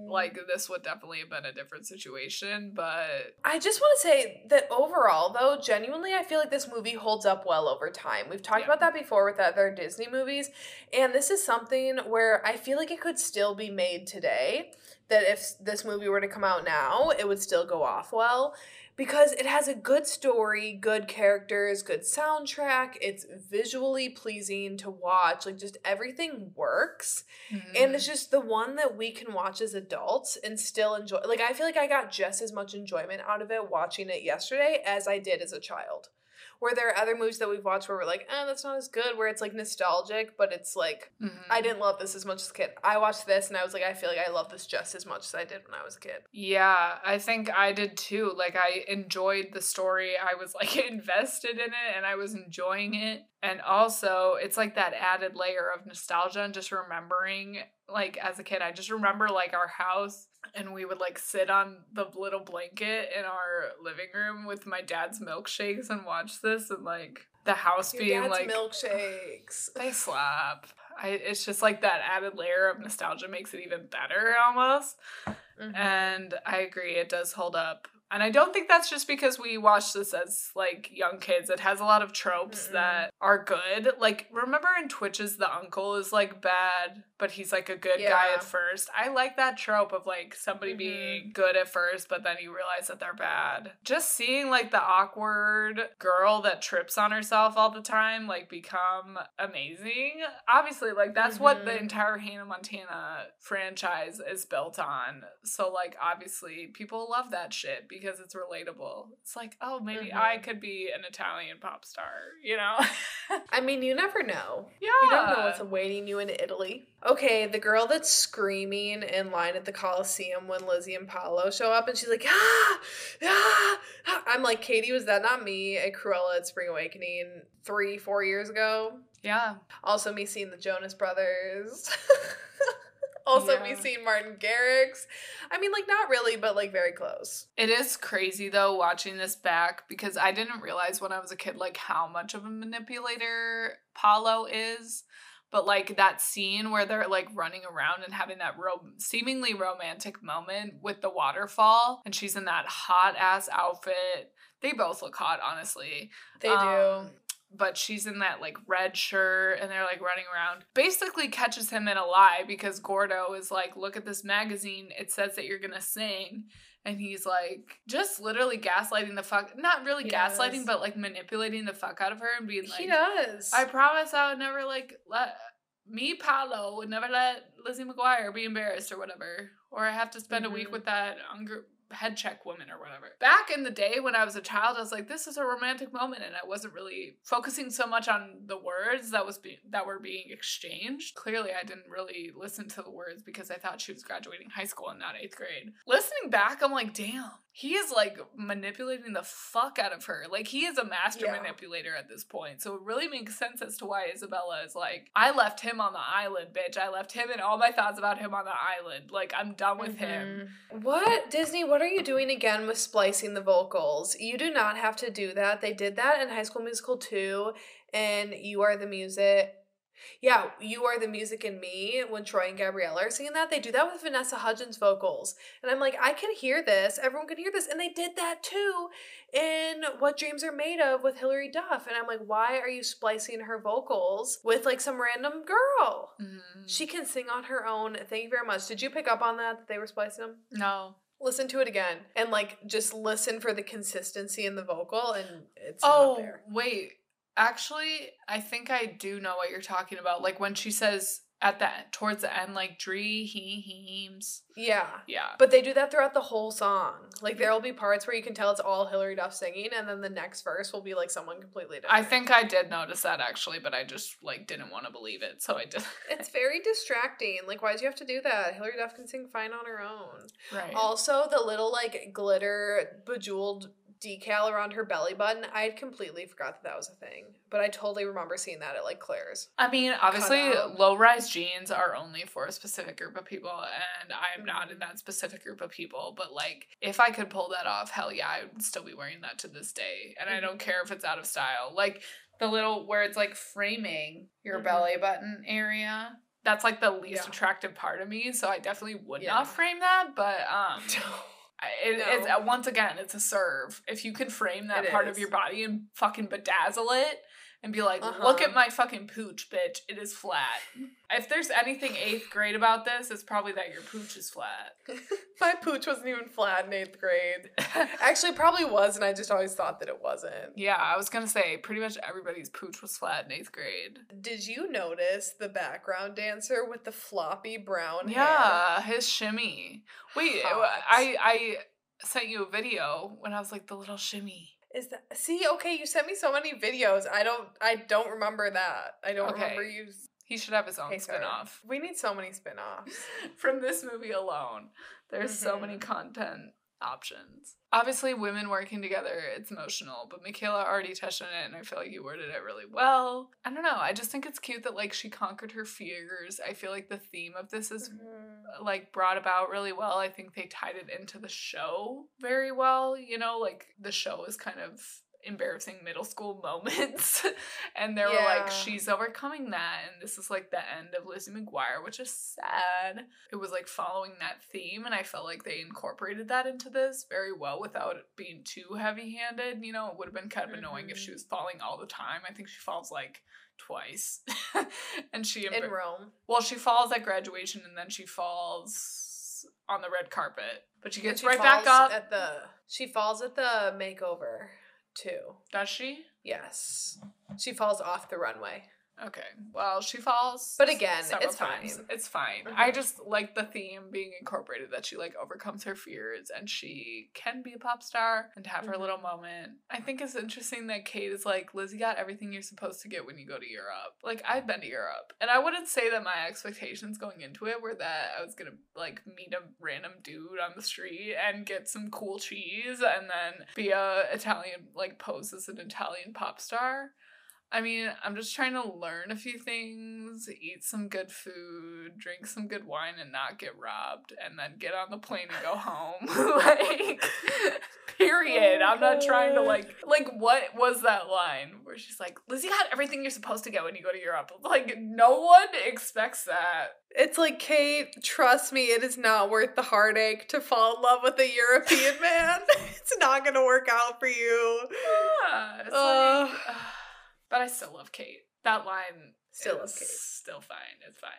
like this would definitely have been a different situation. But I just want to say that overall, though, genuinely, I feel like this movie holds up well over time. We've talked Yeah. about that before with other Disney movies, and this is something where I feel like it could still be made today. That if this movie were to come out now, it would still go off well because it has a good story, good characters, good soundtrack. It's visually pleasing to watch. Like, just everything works. And it's mm-hmm. just the one that we can watch as adults and still enjoy. Like, I feel like I got just as much enjoyment out of it watching it yesterday as I did as a child. Where there are other movies that we've watched where we're like, eh, that's not as good, where it's like nostalgic, but it's like, Mhm. I didn't love this as much as a kid. I watched this and I was like, I feel like I love this just as much as I did when I was a kid. Yeah, I think I did too. Like I enjoyed the story. I was [LAUGHS] like invested in it and I was enjoying it. And also, it's like that added layer of nostalgia and just remembering like as a kid, I just remember like our house and we would like sit on the little blanket in our living room with my dad's milkshakes and watch this and like the house Your being dad's like milkshakes. [LAUGHS] they slap. I, it's just like that added layer of nostalgia makes it even better almost. Mhm. And I agree, it does hold up. And I don't think that's just because we watched this as like young kids. It has a lot of tropes Mm-mm. that are good. Like, remember in Twitches, the uncle is like bad, but he's like a good guy at first. I like that trope of like somebody Mhm. being good at first, but then you realize that they're bad. Just seeing like the awkward girl that trips on herself all the time, like become amazing. Obviously, like that's what the Mhm. entire Hannah Montana franchise is built on. So like obviously people love that shit because it's relatable. It's like, oh, maybe I Mhm. could be an Italian pop star, you know? I mean, you never know. yeah. You don't know what's awaiting you in Italy. Okay, the girl that's screaming in line at the Coliseum when Lizzie and Paolo show up, and she's like, ah, ah, ah." I'm like, Katie, was that not me at Cruella at Spring Awakening three, four years ago? yeah. Also, me seeing the Jonas Brothers. [LAUGHS] also, me seeing Martin Garrix. I mean, like, not really, but like very close. It is crazy though watching this back because I didn't realize when I was a kid like how much of a manipulator Paolo is. But like that scene where they're like running around and having that ro- seemingly romantic moment with the waterfall and she's in that hot ass outfit. They both look hot, honestly. They Um, do. But she's in that like red shirt and they're like running around. Basically catches him in a lie because Gordo is like, look at this magazine. It says that you're gonna sing. And he's like just literally gaslighting the fuck not really He gaslighting, does. but like manipulating the fuck out of her and being like he does. I promise I would never like let me Paolo would never let Lizzie McGuire be embarrassed or whatever. Or I have to spend a week Mhm. with that unger- head check woman or whatever. Back in the day when I was a child, I was like, this is a romantic moment, and I wasn't really focusing so much on the words that was being that were being exchanged. Clearly, I didn't really listen to the words because I thought she was graduating high school and not eighth grade. Listening back, I'm like, damn, he is like manipulating the fuck out of her. Like he is a master Yeah. manipulator at this point. So it really makes sense as to why Isabella is like, I left him on the island, bitch. I left him and all my thoughts about him on the island. Like I'm done with him. Mhm. What Disney? What are you doing again with splicing the vocals? You do not have to do that. They did that in High School Musical too, and you are the music. Yeah, you are the music in me. When Troy and Gabriella are singing that, they do that with Vanessa Hudgens vocals, and I'm like, I can hear this. Everyone can hear this, and they did that too in What Dreams Are Made Of with Hilary Duff, and I'm like, why are you splicing her vocals with like some random girl? Mhm. She can sing on her own. Thank you very much. Did you pick up on that that they were splicing them? no. Listen to it again and like just listen for the consistency in the vocal and it's Oh, wait. Actually, I think I do know what you're talking about. Like when she says at the towards the end, like Dree he heems. Yeah. Yeah. But they do that throughout the whole song. Like there'll be parts where you can tell it's all Hilary Duff singing and then the next verse will be like someone completely different. I think I did notice that actually, but I just like didn't want to believe it, so I did. [LAUGHS] it's very distracting. Like why do you have to do that? Hilary Duff can sing fine on her own. right. Also, the little like glitter bejeweled decal around her belly button, I had completely forgot that that was a thing. But I totally remember seeing that at like Claire's. I mean, obviously, low rise jeans are only for a specific group of people, and I am not in that specific group of people. But like, if I could pull that off, hell yeah, I would still be wearing that to this day. And I don't care if it's out of style. Like the little where it's like framing your Mhm. belly button area. That's like the least Yeah. attractive part of me, so I definitely would Yeah. not frame that. But um, [LAUGHS] It, No. It's uh, once again, it's a serve. If you can frame that It part of your body and fucking bedazzle it and be like, look Uh-huh. at my fucking pooch, bitch. It is flat. if there's anything eighth grade about this, it's probably that your pooch is flat. [LAUGHS] My pooch wasn't even flat in eighth grade. Actually, probably was, and I just always thought that it wasn't. yeah, I was gonna say pretty much everybody's pooch was flat in eighth grade. Did you notice the background dancer with the floppy brown hair? Yeah, his shimmy. Wait, Hot. I I sent you a video when I was like the little shimmy. Is that see? Okay, you sent me so many videos. I don't. I don't remember that. I don't Okay. remember you. He should have his own Hey, spin-off. We need so many spin-offs. [LAUGHS] From this movie alone, there's so many Mhm. content options. Obviously, women working together, it's emotional, but Michaela already touched on it, and I feel like you worded it really well. I don't know. I just think it's cute that like she conquered her fears. I feel like the theme of this is Mm-hmm. like brought about really well. I think they tied it into the show very well. You know, like the show is kind of embarrassing middle school [LAUGHS] moments and they were like she's overcoming that and this is like the end of Lizzie McGuire which is sad it was like following that theme and I felt like they incorporated that into this very well without it being too heavy handed you know it would have been kind of annoying if Mhm. she was falling all the time I think she falls like twice [LAUGHS] and she In embar- Rome. well, she falls at graduation and then she falls on the red carpet. But she gets she right back up. at the. She falls at the makeover too. Does she? Yes, she falls off the runway. Okay. Well, she falls. But again, it's times. fine. It's fine. I just like the theme being incorporated that she like overcomes her fears and she can be a pop star and have her mm-hmm. little moment. I think it's interesting that Kate is like, Lizzie got everything you're supposed to get when you go to Europe. Like, I've been to Europe. And I wouldn't say that my expectations going into it were that I was gonna like meet a random dude on the street and get some cool cheese and then be a Italian, like pose as an Italian pop star. I mean, I'm just trying to learn a few things, eat some good food, drink some good wine, and not get robbed, and then get on the plane and go home. [LAUGHS] like, [LAUGHS] period. I'm not trying to like, like, what was that line where she's like, Lizzie got everything you're supposed to get when you go to Europe? Like, no one expects that. It's like Kate. Trust me, it is not worth the heartache to fall in love with a European man. [LAUGHS] it's not gonna work out for you. Yeah, it's Ugh. like, but I still love Kate. That line Still love Kate. Still fine. It's fine.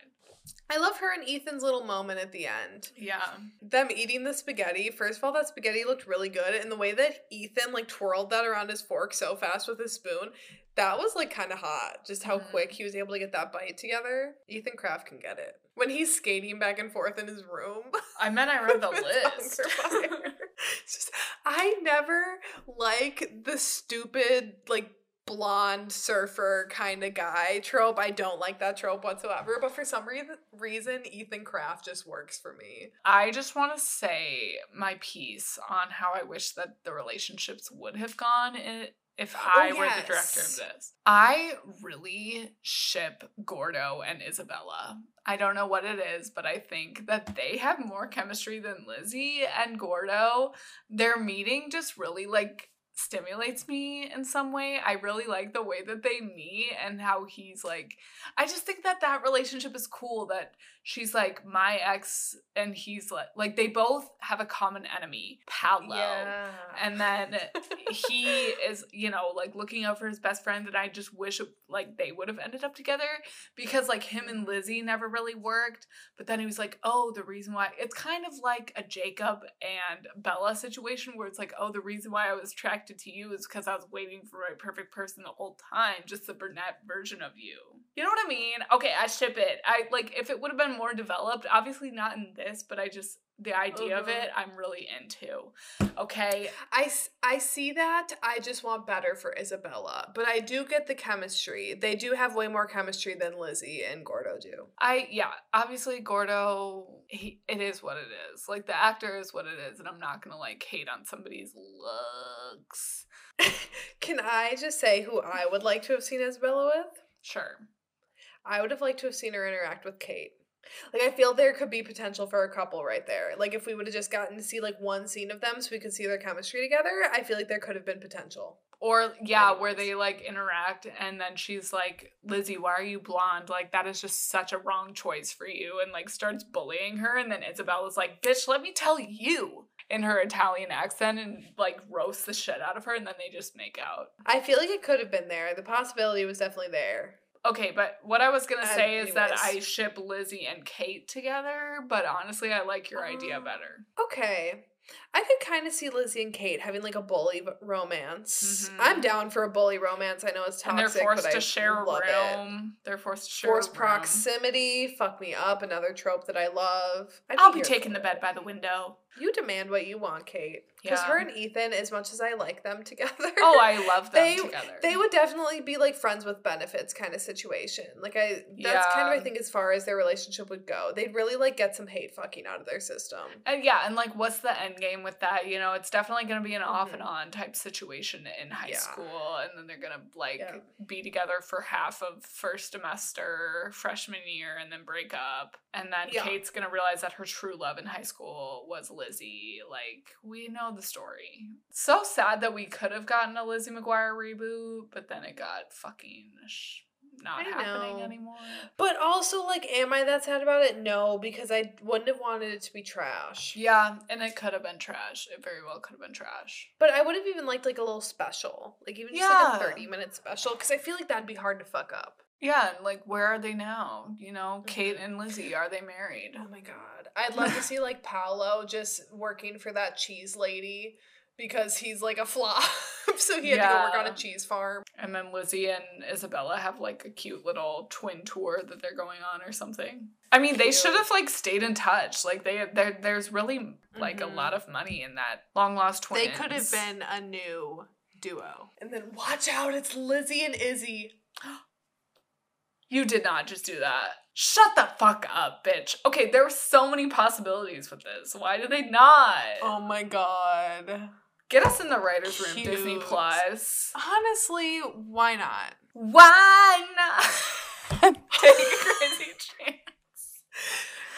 I love her and Ethan's little moment at the end. Yeah. them eating the spaghetti. First of all, that spaghetti looked really good, and the way that Ethan like twirled that around his fork so fast with his spoon, that was like kind of hot. Just how Mhm. quick he was able to get that bite together. Ethan Kraft can get it when he's skating back and forth in his room. I meant I [LAUGHS] read the list. [LAUGHS] Just I never like the stupid like blonde surfer kind of guy trope. I don't like that trope whatsoever. But for some reason, reason Ethan Kraft just works for me. I just want to say my piece on how I wish that the relationships would have gone i- if oh, I were the director of this. I really ship Gordo and Isabella. I don't know what it is, but I think that they have more chemistry than Lizzie and Gordo. Their meeting just really like stimulates me in some way. I really like the way that they meet and how he's like I just think that that relationship is cool that she's like my ex and he's like like they both have a common enemy, Paolo. And then [LAUGHS] he is, you know, like looking out for his best friend, and I just wish like they would have ended up together because like him and Lizzie never really worked. But then he was like, oh, the reason why it's kind of like a Jacob and Bella situation where it's like, oh, the reason why I was attracted to you is because I was waiting for my perfect person the whole time, just the brunette version of you. You know what I mean? Okay, I ship it. I like if it would have been more developed, obviously not in this, but I just the idea of it, mm-hmm. I'm really into. Okay, I I see that. I just want better for Isabella. But I do get the chemistry. They do have way more chemistry than Lizzie and Gordo do. I yeah, obviously Gordo, he, it is what it is. Like the actor is what it is, and I'm not gonna like hate on somebody's looks. [LAUGHS] Can I just say who I would like to have seen Isabella with? Sure. I would have liked to have seen her interact with Kate. Like I feel there could be potential for a couple right there. Like if we would have just gotten to see like one scene of them so we could see their chemistry together, I feel like there could have been potential. Or yeah, where they like interact, and then she's like, "Lizzie, why are you blonde? Like that is just such a wrong choice for you," and like starts bullying her, and then Isabel is like, "Bitch, let me tell you." In her Italian accent and like roast the shit out of her, and then they just make out. I feel like it could have been there. The possibility was definitely there. Okay, but what I was gonna Um, say is that I ship Lizzie and Kate together, but honestly, I like your idea Oh. better. Okay. I could kind of see Lizzie and Kate having like a bully romance. Mhm. I'm down for a bully romance. I know it's and toxic, they're forced but to I share a love it. room. They're forced to share Forced a room. proximity, fuck me up, another trope that I love. I'd I'll be taking the bed by the window. You demand what you want, Kate. Because Yeah. her and Ethan, as much as I like them [LAUGHS] together, Oh, I love them they together. they would definitely be like friends with benefits kind of situation. Like I, that's kind of I think as far as their relationship would go. They'd really like get some hate fucking out of their system. And yeah, and like, what's the end game with that? You know, it's definitely going to be an off and Mhm. on type situation in high Yeah. school, and then they're going to like Yeah. be together for half of first semester, freshman year, and then break up. And then Yeah. Kate's going to realize that her true love in high school was Lizzie. Like, we know the story. So sad that we could have gotten a Lizzie McGuire reboot, but then it got fucking sh- not I happening know. anymore. But also, like, am I that sad about it? No, because I wouldn't have wanted it to be trash. Yeah, and it could have been trash. It very well could have been trash. But I would have even liked like a little special, like even just like a thirty minute special, because I feel like that'd be hard to fuck up. Yeah, and, like where are they now? You know, Kate Mhm. and Lizzie, are they married? Oh my god, I'd love to see like Paolo just working for that cheese lady because he's like a flop, [LAUGHS] so he had to go work on a cheese farm. And then Lizzie and Isabella have like a cute little twin tour that they're going on or something. I mean, they should have like stayed in touch. Like they there there's really like a Mhm. lot of money in that long lost twins. They could have been a new duo. And then watch out, it's Lizzie and Izzy. [GASPS] You did not just do that. Shut the fuck up, bitch. Okay, there were so many possibilities with this. Why did they not? Oh my god. Get us in the writers' room, Disney Plus. Honestly, why not? Why not? [LAUGHS] Take [LAUGHS] a crazy chance.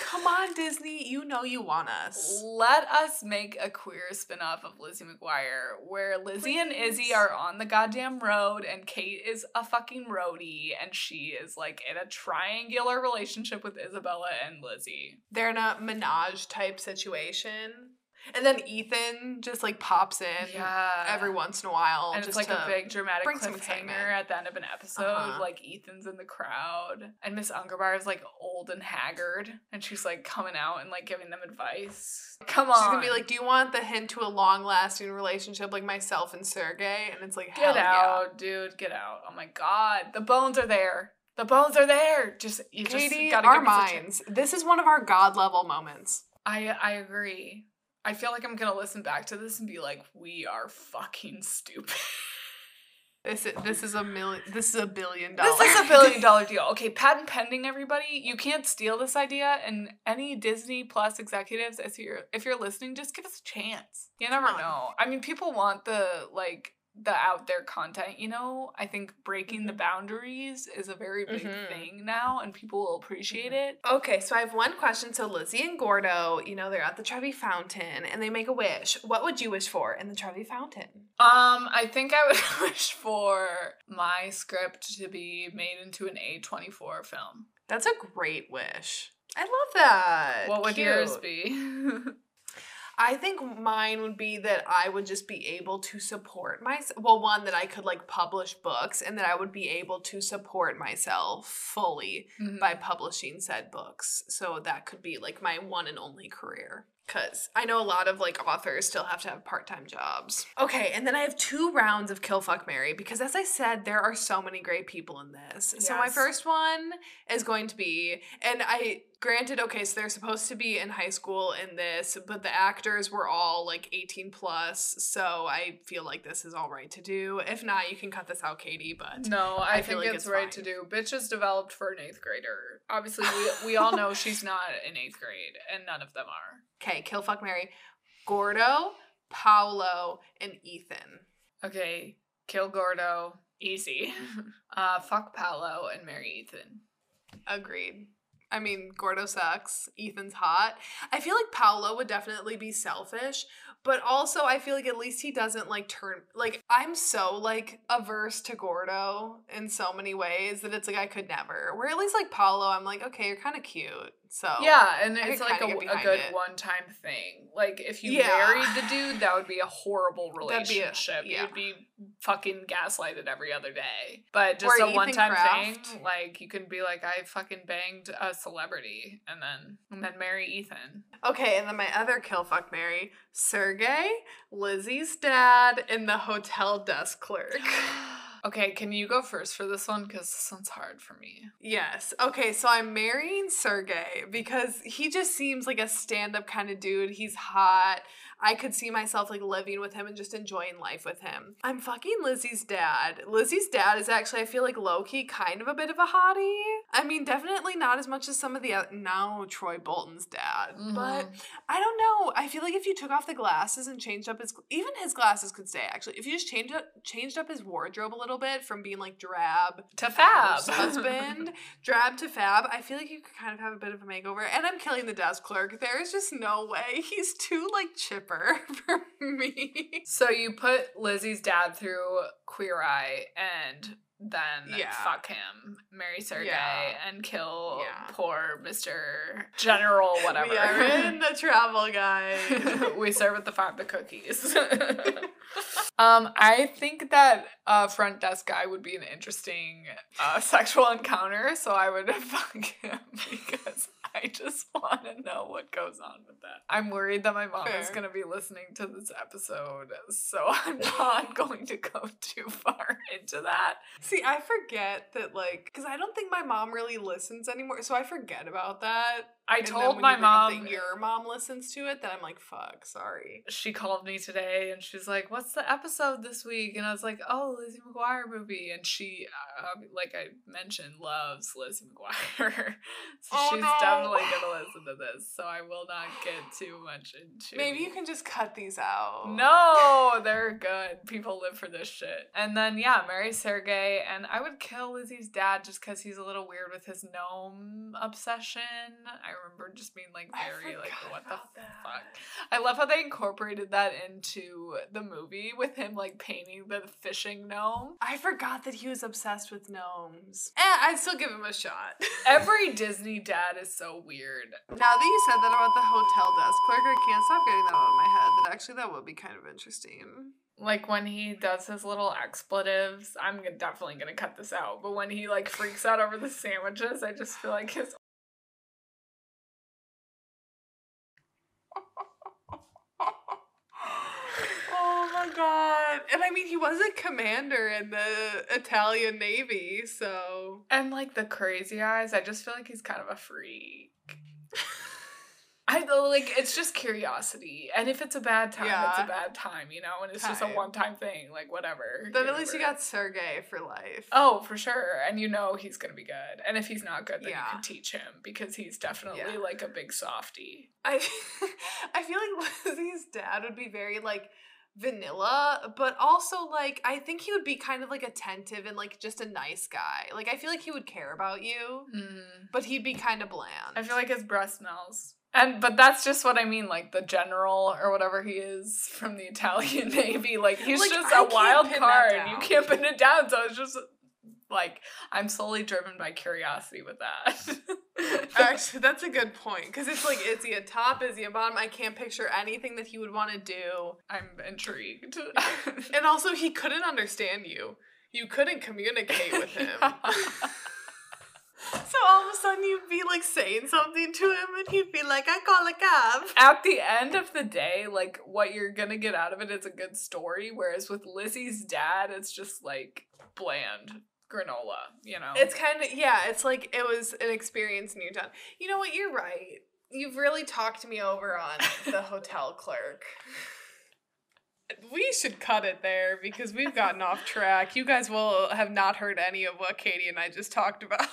Come on, Disney. You know you want us. Let us make a queer spin-off of Lizzie McGuire where Lizzie and Izzy are on the goddamn road and Kate is a fucking roadie and she is like in a triangular relationship with Isabella and Lizzie. They're in a menage type situation. And then Ethan just like pops in Yeah. every once in a while. and it's just like a big dramatic cliffhanger at the end of an episode. Uh-huh. Like Ethan's in the crowd, and Miss Ungerbar is like old and haggard, and she's like coming out and like giving them advice. Come on, She's gonna be like, "Do you want the hint to a long-lasting relationship like myself and Sergey?" And it's like, Get "Hell out, dude. Get out. Oh my god. The bones are there. The bones are there. Just you yeah!" Katie, just gotta our give us a chance. minds. This is one of our god level moments. I I agree. I feel like I'm gonna listen back to this and be like, we are fucking stupid. This is, this is a million. This is a billion dollars. this is a billion [LAUGHS] dollar deal. Okay, patent pending, everybody. You can't steal this idea. And any Disney Plus executives, if you're if you're listening, just give us a chance. You never know. I mean, people want the like the out there content. You know, I think breaking the Mhm. boundaries is a very big Mhm. thing now, and people will appreciate it. Okay, so I have one question. So Lizzie and Gordo, you know, they're at the Trevi Fountain and they make a wish. What would you wish for in the Trevi Fountain? Um, I think I would [LAUGHS] wish for my script to be made into an A24 film. That's a great wish. I love that. What would Cute. yours be? [LAUGHS] I think mine would be that I would just be able to support myself. Well, one that I could like publish books and that I would be able to support myself fully Mhm. by publishing said books. So that could be like my one and only career. Cause I know a lot of like authors still have to have part-time jobs. Okay, and then I have two rounds of Kill Fuck Mary because as I said, there are so many great people in this. So my first one is going to be, and I granted, okay, so they're supposed to be in high school in this, but the actors were all like 18 plus, so I feel like this is all right to do. If not, you can cut this out, Katie, but No, I, I think like it's, it's right to do. Bitch is developed for an eighth grader. Obviously, we, we [LAUGHS] all know she's not in eighth grade, and none of them are. Okay, Kill Fuck Mary. Gordo, Paolo, and Ethan. Okay, kill Gordo, easy. [LAUGHS] Uh, fuck Paolo and marry Ethan. Agreed. I mean, Gordo sucks. Ethan's hot. I feel like Paolo would definitely be selfish, but also I feel like at least he doesn't like turn like I'm so like averse to Gordo in so many ways that it's like I could never. Where at least like Paolo, I'm like, okay, you're kind of cute. So Yeah, and I it's like a, a good it. one time thing. Like if you Yeah. married the [SIGHS] dude, that would be a horrible That'd be a- relationship. yeah. You'd be fucking gaslighted every other day. But just Or a one time Kraft. thing, like you can be like, I fucking banged a celebrity and then and then marry Ethan. Okay, and then my other kill fuck Mary, Sergey, Lizzie's dad, and the hotel desk clerk. [LAUGHS] okay, can you go first for this one? Because this one's hard for me. Yes. Okay, so I'm marrying Sergey because he just seems like a stand up kind of dude. He's hot. I could see myself like living with him and just enjoying life with him. I'm fucking Lizzie's dad. Lizzie's dad is actually, I feel like low key kind of a bit of a hottie. I mean, definitely not as much as some of the other, now Troy Bolton's dad, but Mhm. I don't know. I feel like if you took off the glasses and changed up his, even his glasses could stay actually. If you just changed up, changed up his wardrobe a little bit from being like drab To Fab. husband, [LAUGHS] drab to fab, I feel like you could kind of have a bit of a makeover. And I'm killing the desk clerk. There is just no way. He's too like chipper [LAUGHS] for me. So you put Lizzie's dad through Queer Eye and then Yeah. fuck him, marry Sergey, Yeah. and kill Yeah. poor Mr. General whatever. [LAUGHS] We are in the travel [LAUGHS] guide. we serve at the farm the cookies. [LAUGHS] um, I think that a front desk guy would be an interesting uh, sexual encounter, so I would fuck him because I just want to know what goes on with that. I'm worried that my mom is going to be listening to this episode, so I'm not going to go too far into that. See, I forget that like because I don't think my mom really listens anymore, so I forget about that. I And told my mom that your mom listens to it, then I'm like, fuck, sorry. she called me today and she's like, "What's the episode this week?" And I was like, "Oh, Lizzie McGuire movie." And she, uh, like I mentioned, loves Lizzie McGuire, [LAUGHS] so Oh, she's no. definitely gonna listen to this. So I will not get too much into. Maybe you can just cut these out. No, they're good. People live for this shit. And then yeah, marry Sergey, and I would kill Lizzie's dad just because he's a little weird with his gnome obsession. I remember just being like very like, what the that. fuck? I love how they incorporated that into the movie with him like painting the fishing gnome. I forgot that he was obsessed with gnomes. Eh, I'd still give him a shot. [LAUGHS] Every Disney dad is so weird. now that you said that about the hotel desk clerk, I can't stop getting that out of my head. That actually that would be kind of interesting. Like when he does his little expletives, I'm definitely gonna cut this out. But when he like freaks out over the sandwiches, I just feel like his oh god. And I mean he was a commander in the Italian Navy, so and like the crazy eyes. I just feel like he's kind of a freak. [LAUGHS] I like it's just curiosity, and if it's a bad time, it's a bad time, you know, and it's just a one-time thing, like whatever. then get at least you got Sergey for life. Oh, for sure. And you know he's gonna be good. And if he's not good, then Yeah. you can teach him because he's definitely Yeah. like a big softie. I [LAUGHS] I feel like Lizzie's dad would be very like vanilla, but also like I think he would be kind of like attentive and like just a nice guy. Like I feel like he would care about you, mm. but he'd be kind of bland. I feel like his breath smells. And but that's just what I mean, like the general or whatever he is from the [LAUGHS] Italian Navy. Like he's Like, just I a wild card. You can't pin it down. So it's just like I'm solely driven by curiosity with that. [LAUGHS] Actually, that's a good point because it's like is he a top? Is he a bottom? I can't picture anything that he would want to do, I'm intrigued. [LAUGHS] and also he couldn't understand you. You couldn't communicate with him. [LAUGHS] So all of a sudden you'd be like saying something to him and he'd be like, I call a cab. At the end of the day, like what you're gonna get out of it is a good story. Whereas with Lizzie's dad, it's just like bland granola, you know? It's kind of, yeah, it's like it was an experience in Newtown. You know what? You're right. You've really talked me over on the [LAUGHS] hotel clerk. We should cut it there because we've gotten off [LAUGHS] track. You guys will have not heard any of what Katie and I just talked about. [LAUGHS]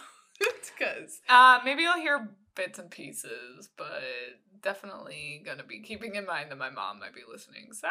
Because Uh, maybe you'll hear bits and pieces, but definitely gonna be keeping in mind that my mom might be listening. So,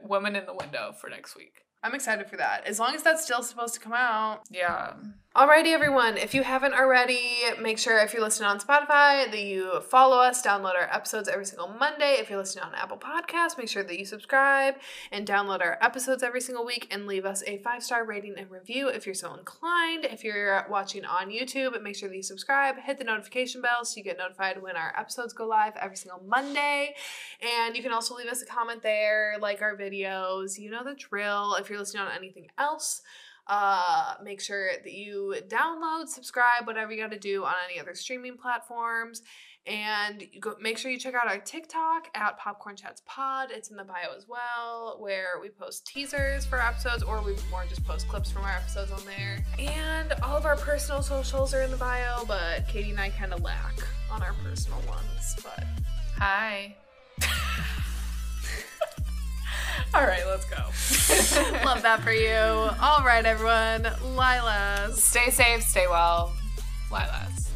woman in the window for next week. I'm excited for that. As long as that's still supposed to come out. Yeah. Alrighty, everyone. If you haven't already, make sure if you're listening on Spotify that you follow us, download our episodes every single Monday. If you're listening on Apple Podcasts, make sure that you subscribe and download our episodes every single week and leave us a five star rating and review if you're so inclined. If you're watching on YouTube, make sure that you subscribe, hit the notification bell so you get notified when our episodes go live every single Monday. And you can also leave us a comment there, like our videos. You know the drill. If you're listening on anything else, uh, make sure that you download, subscribe, whatever you got to do on any other streaming platforms. And go, make sure you check out our TikTok at Popcorn Chats Pod. It's in the bio as well, where we post teasers for episodes, or we more just post clips from our episodes on there. And all of our personal socials are in the bio, but Katie and I kind of lack on our personal ones. But Hi. All right, let's go. [LAUGHS] love that for you. All right, everyone. Lilas. Stay safe, stay well. Lilas.